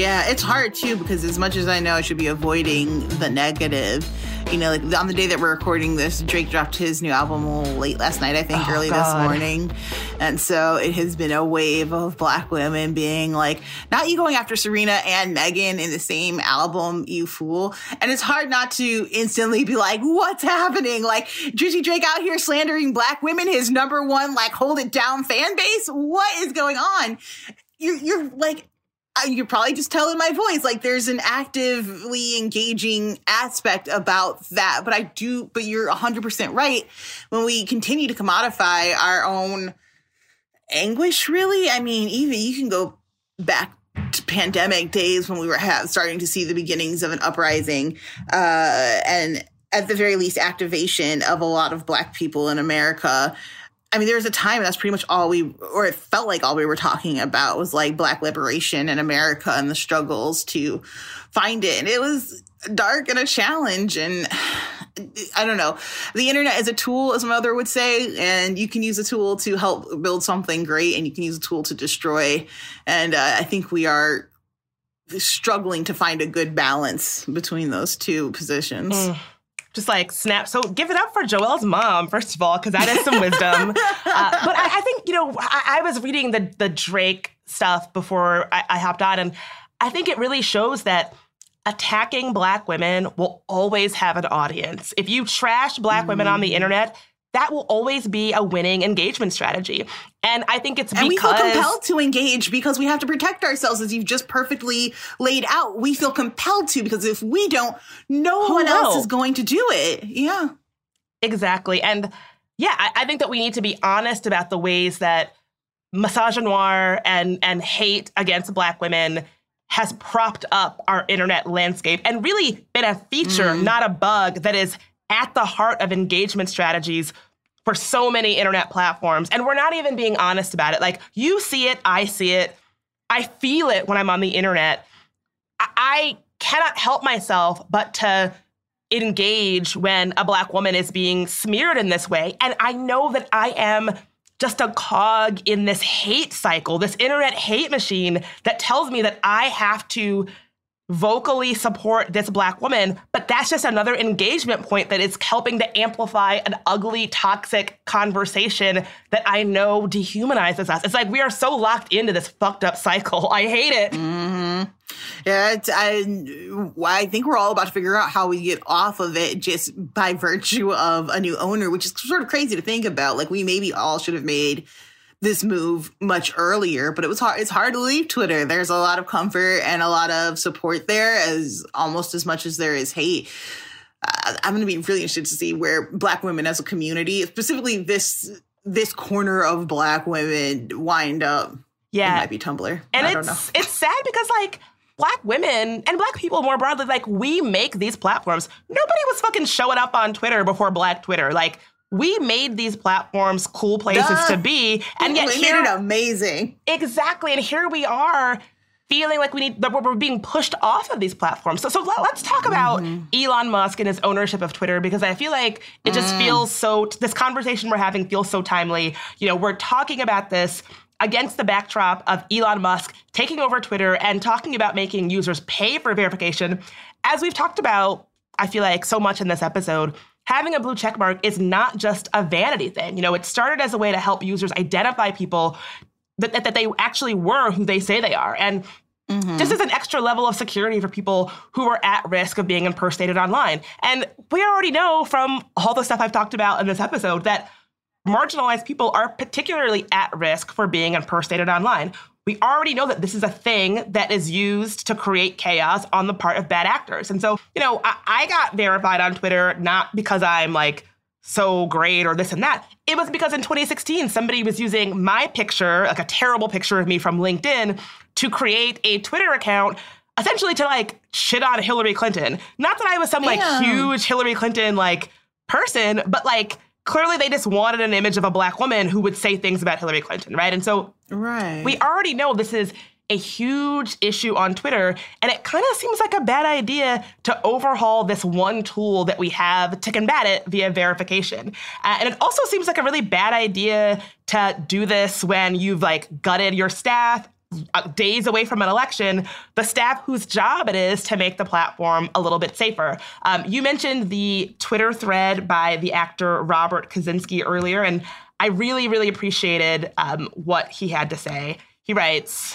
S2: Yeah, it's hard too because as much as I know I should be avoiding the negative, you know, like on the day that we're recording this, Drake dropped his new album late last night, I think,
S1: Oh,
S2: early
S1: God.
S2: this morning. And so it has been a wave of black women being like, not you going after Serena and Megan in the same album, you fool. And it's hard not to instantly be like, what's happening? Like Drizzy Drake out here slandering black women, his number one, like, hold it down fan base. What is going on? You're, you're like, you probably just tell in my voice. Like there's an actively engaging aspect about that. But i do but you're 100% right. When we continue to commodify our own anguish really i mean even you can go back to pandemic days when we were ha- starting to see the beginnings of an uprising uh, and at the very least activation of a lot of black people in america I mean, there was a time that's pretty much all we, or it felt like all we were talking about was like black liberation in America and the struggles to find it. And it was dark and a challenge. And *sighs* I don't know. The internet is a tool, as my mother would say, and you can use a tool to help build something great and you can use a tool to destroy. And uh, I think we are struggling to find a good balance between those two positions.
S1: Mm. Just like snap. So give it up for Joelle's mom, first of all, because that is some wisdom. *laughs* Uh, but I, I think, you know, I, I was reading the, the Drake stuff before I, I hopped on, and I think it really shows that attacking black women will always have an audience. If you trash black women on
S2: Mm.
S1: the internet, that will always be a winning engagement strategy. And I think it's
S2: And we feel compelled to engage because we have to protect ourselves, as you've just perfectly laid out. We feel compelled to because if we don't, no one else is going to do it. Yeah.
S1: Exactly. And yeah, I, I think that we need to be honest about the ways that misogynoir and and hate against black women has propped up our internet landscape and really been a feature,
S2: Mm.
S1: not a bug, that is at the heart of engagement strategies for so many internet platforms. And we're not even being honest about it. Like you see it, I see it, I feel it when I'm on the internet. I, cannot help myself but to engage when a black woman is being smeared in this way. And I know that I am just a cog in this hate cycle, this internet hate machine that tells me that I have to vocally support this black woman, but that's just another engagement point that is helping to amplify an ugly, toxic conversation that I know dehumanizes us. It's like we are so locked into this fucked up cycle. *laughs* I hate it.
S2: hmm Yeah, I, I think we're all about to figure out how we get off of it just by virtue of a new owner, which is sort of crazy to think about. Like we maybe all should have made this move much earlier, but it was hard. It's hard to leave Twitter. There's a lot of comfort and a lot of support there, as almost as much as there is hate. Uh, I'm going to be really interested to see where Black women as a community, specifically this this corner of Black women, wind up.
S1: Yeah.
S2: it might be Tumblr.
S1: And
S2: I don't know.
S1: it's it's sad because like black women and black people more broadly, like we make these platforms. Nobody was fucking showing up on Twitter before Black Twitter. Like we made these platforms cool places
S2: Duh.
S1: to be, and yet
S2: we
S1: here,
S2: made it amazing.
S1: exactly, and here we are feeling like we need that we're, being pushed off of these platforms. So so let, us talk about Elon Musk and his ownership of Twitter because I feel like it just
S2: Mm.
S1: feels so this conversation we're having feels so timely. You know, we're talking about this against the backdrop of Elon Musk taking over Twitter and talking about making users pay for verification. As we've talked about, I feel like so much in this episode, having a blue check mark is not just a vanity thing. You know, it started as a way to help users identify people that, that, that they actually were who they say they are. And mm-hmm. just as an extra level of security for people who are at risk of being impersonated online. And we already know from all the stuff I've talked about in this episode that marginalized people are particularly at risk for being impersonated online. We already know that this is a thing that is used to create chaos on the part of bad actors. And so, you know, I, I got verified on Twitter not because I'm like so great or this and that. It was because in 2016, somebody was using my picture, like a terrible picture of me from LinkedIn, to create a Twitter account essentially to like shit on Hillary Clinton. Not that I was some like
S2: Damn.
S1: huge Hillary Clinton like person, but like clearly they just wanted an image of a black woman who would say things about Hillary Clinton, right? And so
S2: Right.
S1: we already know this is a huge issue on Twitter. And it kind of seems like a bad idea to overhaul this one tool that we have to combat it via verification. Uh, and it also seems like a really bad idea to do this when you've like gutted your staff days away from an election, the staff whose job it is to make the platform a little bit safer. Um, you mentioned the Twitter thread by the actor Robert Kazinsky earlier, and I really, really appreciated um, what he had to say. He writes,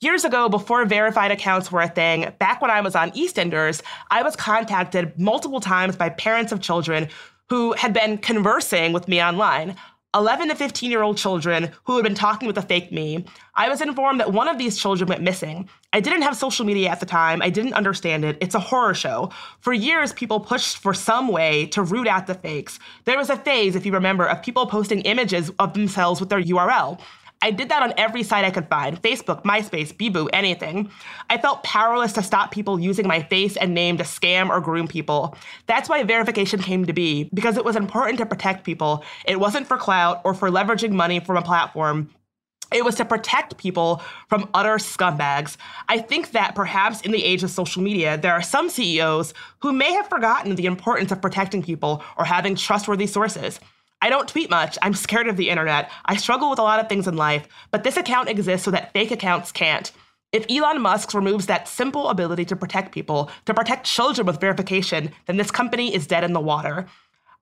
S1: Years ago, before verified accounts were a thing, back when I was on EastEnders, I was contacted multiple times by parents of children who had been conversing with me online. 11 to 15 year old children who had been talking with a fake me. I was informed that one of these children went missing. I didn't have social media at the time. I didn't understand it. It's a horror show. For years, people pushed for some way to root out the fakes. There was a phase, if you remember, of people posting images of themselves with their URL. I did that on every site I could find Facebook, MySpace, Bebo, anything. I felt powerless to stop people using my face and name to scam or groom people. That's why verification came to be, because it was important to protect people. It wasn't for clout or for leveraging money from a platform. It was to protect people from utter scumbags. I think that perhaps in the age of social media, there are some CEOs who may have forgotten the importance of protecting people or having trustworthy sources. I don't tweet much. I'm scared of the internet. I struggle with a lot of things in life, but this account exists so that fake accounts can't. If Elon Musk removes that simple ability to protect people, to protect children with verification, then this company is dead in the water.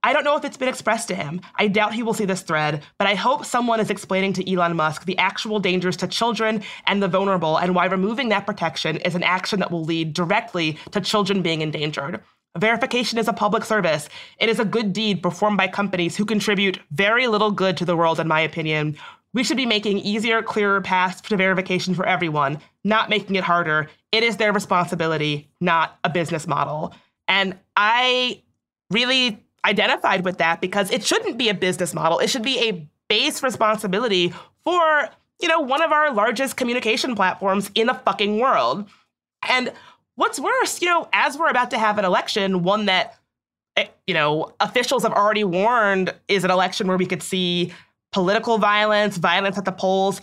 S1: I don't know if it's been expressed to him. I doubt he will see this thread, but I hope someone is explaining to Elon Musk the actual dangers to children and the vulnerable and why removing that protection is an action that will lead directly to children being endangered. Verification is a public service. It is a good deed performed by companies who contribute very little good to the world, in my opinion. We should be making easier, clearer paths to verification for everyone, not making it harder. It is their responsibility, not a business model. And I really identified with that because it shouldn't be a business model. It should be a base responsibility for, you know, one of our largest communication platforms in the fucking world. And What's worse, you know, as we're about to have an election, one that, eh, you know, officials have already warned is an election where we could see political violence, violence at the polls,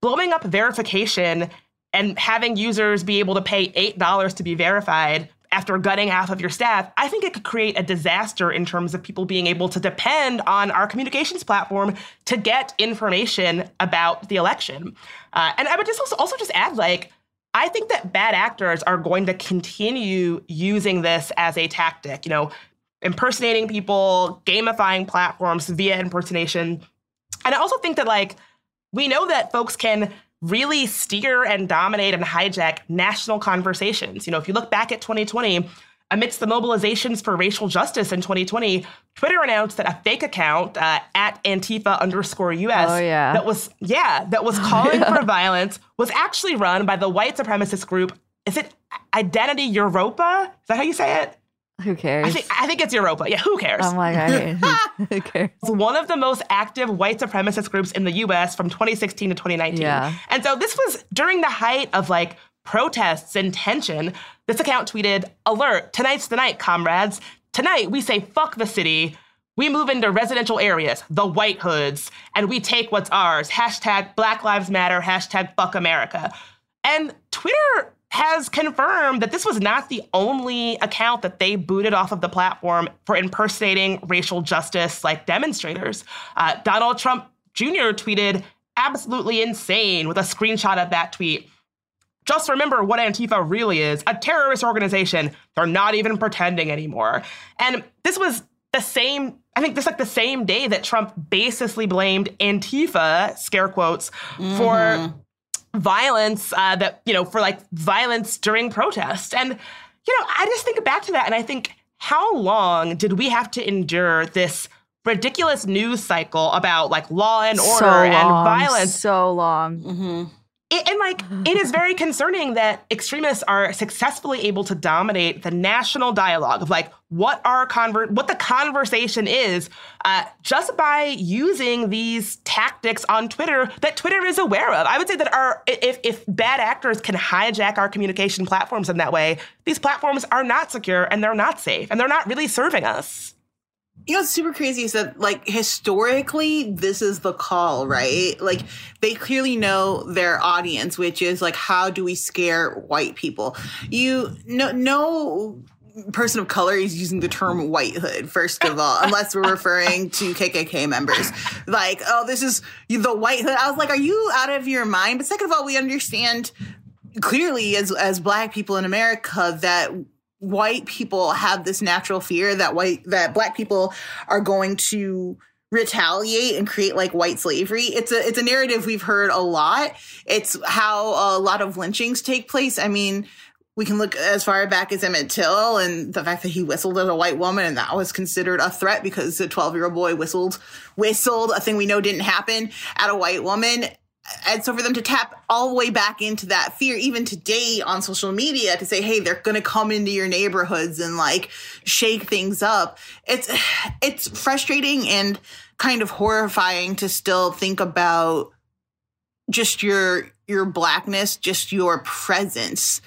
S1: blowing up verification and having users be able to pay $8 to be verified after gutting half of your staff, I think it could create a disaster in terms of people being able to depend on our communications platform to get information about the election. Uh, and I would just also, also just add, like, I think that bad actors are going to continue using this as a tactic, you know, impersonating people, gamifying platforms via impersonation. And I also think that, like, we know that folks can really steer and dominate and hijack national conversations. You know, if you look back at 2020, Amidst the mobilizations for racial justice in 2020, Twitter announced that a fake account uh, at Antifa underscore US
S3: oh, yeah.
S1: that was yeah that was *laughs* calling for violence was actually run by the white supremacist group. Is it Identity Europa? Is that how you say it?
S3: Who cares?
S1: I think, I think it's Europa. Yeah, who cares?
S3: Oh my god, who cares?
S1: It's one of the most active white supremacist groups in the U.S. from 2016 to 2019.
S3: Yeah.
S1: And so this was during the height of like protests and tension, this account tweeted, Alert, tonight's the night, comrades. Tonight we say fuck the city. We move into residential areas, the White Hoods, and we take what's ours. Hashtag Black Lives Matter, hashtag fuck America. And Twitter has confirmed that this was not the only account that they booted off of the platform for impersonating racial justice like demonstrators. Uh, Donald Trump Jr. tweeted, absolutely insane, with a screenshot of that tweet. Just remember what Antifa really is a terrorist organization. They're not even pretending anymore. And this was the same, I think this is like the same day that Trump basically blamed Antifa, scare quotes, mm-hmm. for violence uh, that, you know, for like violence during protest. And, you know, I just think back to that and I think, how long did we have to endure this ridiculous news cycle about like law and order
S3: so
S1: and violence?
S3: So long.
S2: Mm-hmm.
S1: It, and like it is very concerning that extremists are successfully able to dominate the national dialogue of like what our conver- what the conversation is uh, just by using these tactics on Twitter that Twitter is aware of. I would say that our if if bad actors can hijack our communication platforms in that way, these platforms are not secure and they're not safe and they're not really serving us.
S2: You know what's super crazy is that like historically this is the call right? Like they clearly know their audience which is like how do we scare white people? You no no person of color is using the term whitehood first of all unless we're referring to kkk members. Like oh this is the white hood. I was like are you out of your mind? But second of all we understand clearly as as black people in america that white people have this natural fear that white that black people are going to retaliate and create like white slavery. It's a it's a narrative we've heard a lot. It's how a lot of lynchings take place. I mean, we can look as far back as Emmett Till and the fact that he whistled at a white woman and that was considered a threat because a 12 year old boy whistled whistled a thing we know didn't happen at a white woman and so for them to tap all the way back into that fear even today on social media to say hey they're going to come into your neighborhoods and like shake things up it's *sighs* it's frustrating and kind of horrifying to still think about just your your blackness just your presence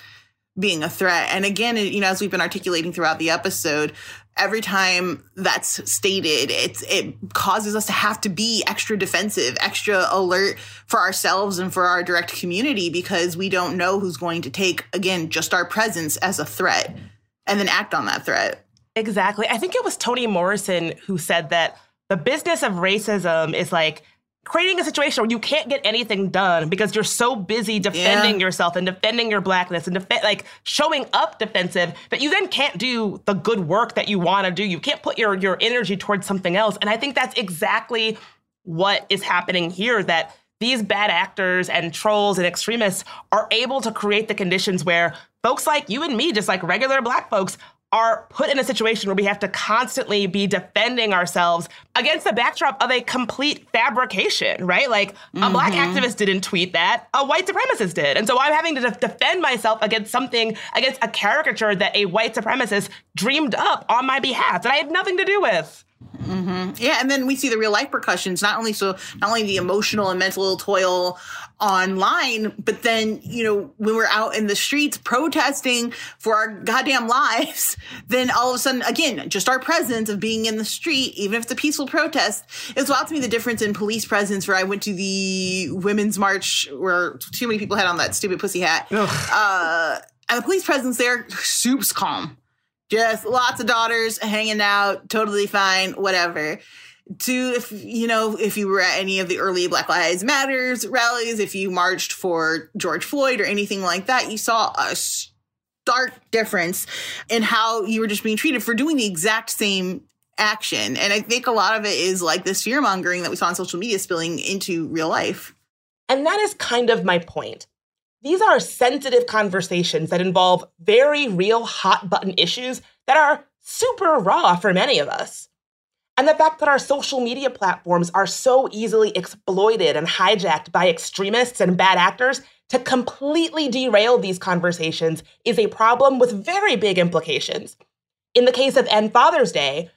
S2: being a threat. And again you know as we've been articulating throughout the episode every time that's stated, it's it causes us to have to be extra defensive, extra alert for ourselves and for our direct community because we don't know who's going to take again just our presence as a threat and then act on that threat.
S1: Exactly. I think it was Toni Morrison who said that the business of racism is like creating a situation where you can't get anything done because you're so busy defending yeah. yourself and defending your blackness and def- like showing up defensive that you then can't do the good work that you want to do. You can't put your your energy towards something else. And I think that's exactly what is happening here that these bad actors and trolls and extremists are able to create the conditions where folks like you and me, just like regular black folks, are put in a situation where we have to constantly be defending ourselves against the backdrop of a complete fabrication, right? Like mm-hmm. a black mm-hmm. activist didn't tweet that, a white supremacist did. And so I'm having to de- defend myself against something, against a caricature that a white supremacist dreamed up on my behalf that I had nothing to do with.
S2: Mm-hmm. Yeah, and then we see the real life repercussions. Not only so, not only the emotional and mental toil online, but then you know when we're out in the streets protesting for our goddamn lives, *laughs* then all of a sudden, again, just our presence of being in the street, even if it's a peaceful protest, it's wild to me the difference in police presence. Where I went to the women's march, where too many people had on that stupid pussy hat, uh, and the police presence there, soup's calm just lots of daughters hanging out, totally fine, whatever. To if you know if you were at any of the early Black Lives Matters rallies, if you marched for George Floyd or anything like that, you saw a stark difference in how you were just being treated for doing the exact same action. And I think a lot of it is like this fear mongering that we saw on social media spilling into real life.
S1: And that is kind of my point. These are sensitive conversations that involve very real hot button issues that are super raw for many of us. And the fact that our social media platforms are so easily exploited and hijacked by extremists and bad actors to completely derail these conversations is a problem with very big implications. In the case of End Father's Day,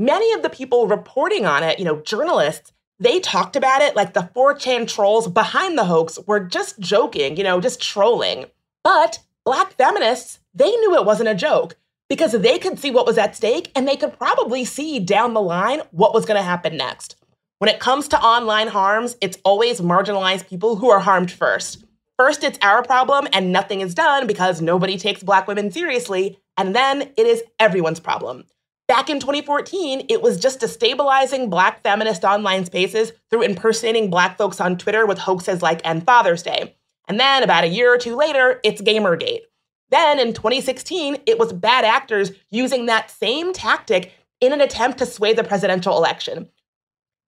S1: many of the people reporting on it, you know, journalists, they talked about it like the 4chan trolls behind the hoax were just joking, you know, just trolling. But black feminists, they knew it wasn't a joke because they could see what was at stake and they could probably see down the line what was going to happen next. When it comes to online harms, it's always marginalized people who are harmed first. First, it's our problem and nothing is done because nobody takes black women seriously. And then it is everyone's problem. Back in 2014, it was just destabilizing Black feminist online spaces through impersonating Black folks on Twitter with hoaxes like End Father's Day. And then about a year or two later, it's Gamergate. Then in 2016, it was bad actors using that same tactic in an attempt to sway the presidential election.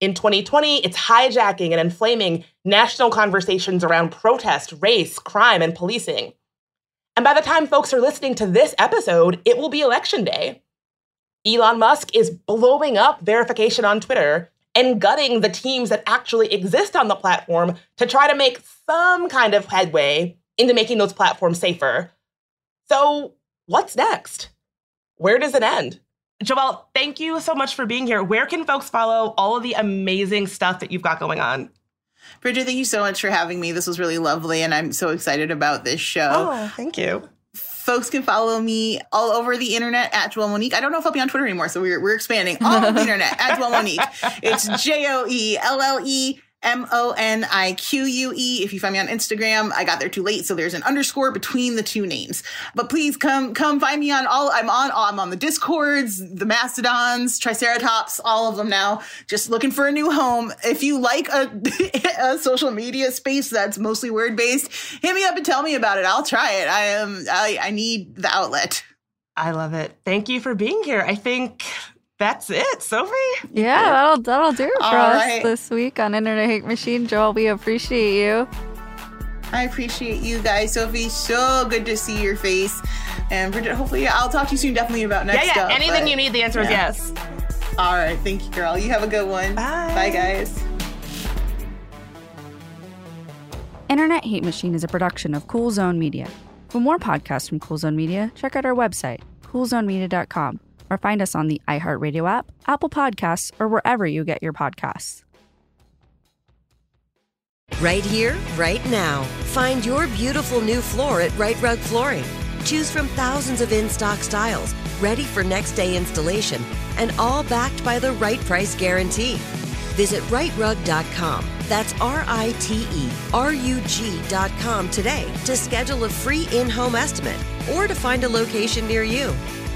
S1: In 2020, it's hijacking and inflaming national conversations around protest, race, crime, and policing. And by the time folks are listening to this episode, it will be election day. Elon Musk is blowing up verification on Twitter and gutting the teams that actually exist on the platform to try to make some kind of headway into making those platforms safer. So, what's next? Where does it end? Joelle, thank you so much for being here. Where can folks follow all of the amazing stuff that you've got going on?
S2: Bridget, thank you so much for having me. This was really lovely, and I'm so excited about this show.
S1: Oh, thank you
S2: Folks can follow me all over the internet at Joelle Monique. I don't know if I'll be on Twitter anymore, so we're, we're expanding all over the *laughs* internet at Joelle Monique. It's J O E L L E M O N I Q U E. If you find me on Instagram, I got there too late, so there's an underscore between the two names. But please come come find me on all. I'm on I'm on the Discords, the Mastodons, Triceratops, all of them now. Just looking for a new home. If you like a, *laughs* a social media space that's mostly word based, hit me up and tell me about it. I'll try it. I am I, I need the outlet.
S1: I love it. Thank you for being here. I think that's it, Sophie.
S3: Yeah, that'll that'll do it for
S2: All
S3: us
S2: right.
S3: this week on Internet Hate Machine. Joelle, we appreciate you.
S2: I appreciate you guys, Sophie. So good to see your face. And Bridget, hopefully I'll talk to you soon definitely about next
S1: yeah, yeah.
S2: stuff,
S1: Anything
S2: but-
S1: you need, the answer is yes.
S2: All right. Thank you, girl. You have a good one.
S1: Bye.
S2: Bye, guys.
S3: Internet Hate Machine is a production of Cool Zone Media. For more podcasts from Cool Zone Media, check out our website, coolzonemedia.com, or find us on the iHeartRadio app, Apple Podcasts, or wherever you get your podcasts.
S6: Right here, right now. Find your beautiful new floor at Rite Rug Flooring. Choose from thousands of in stock styles, ready for next day installation, and all backed by the right price guarantee. Visit riterug.com. That's R I T E R U G.com today to schedule a free in home estimate or to find a location near you.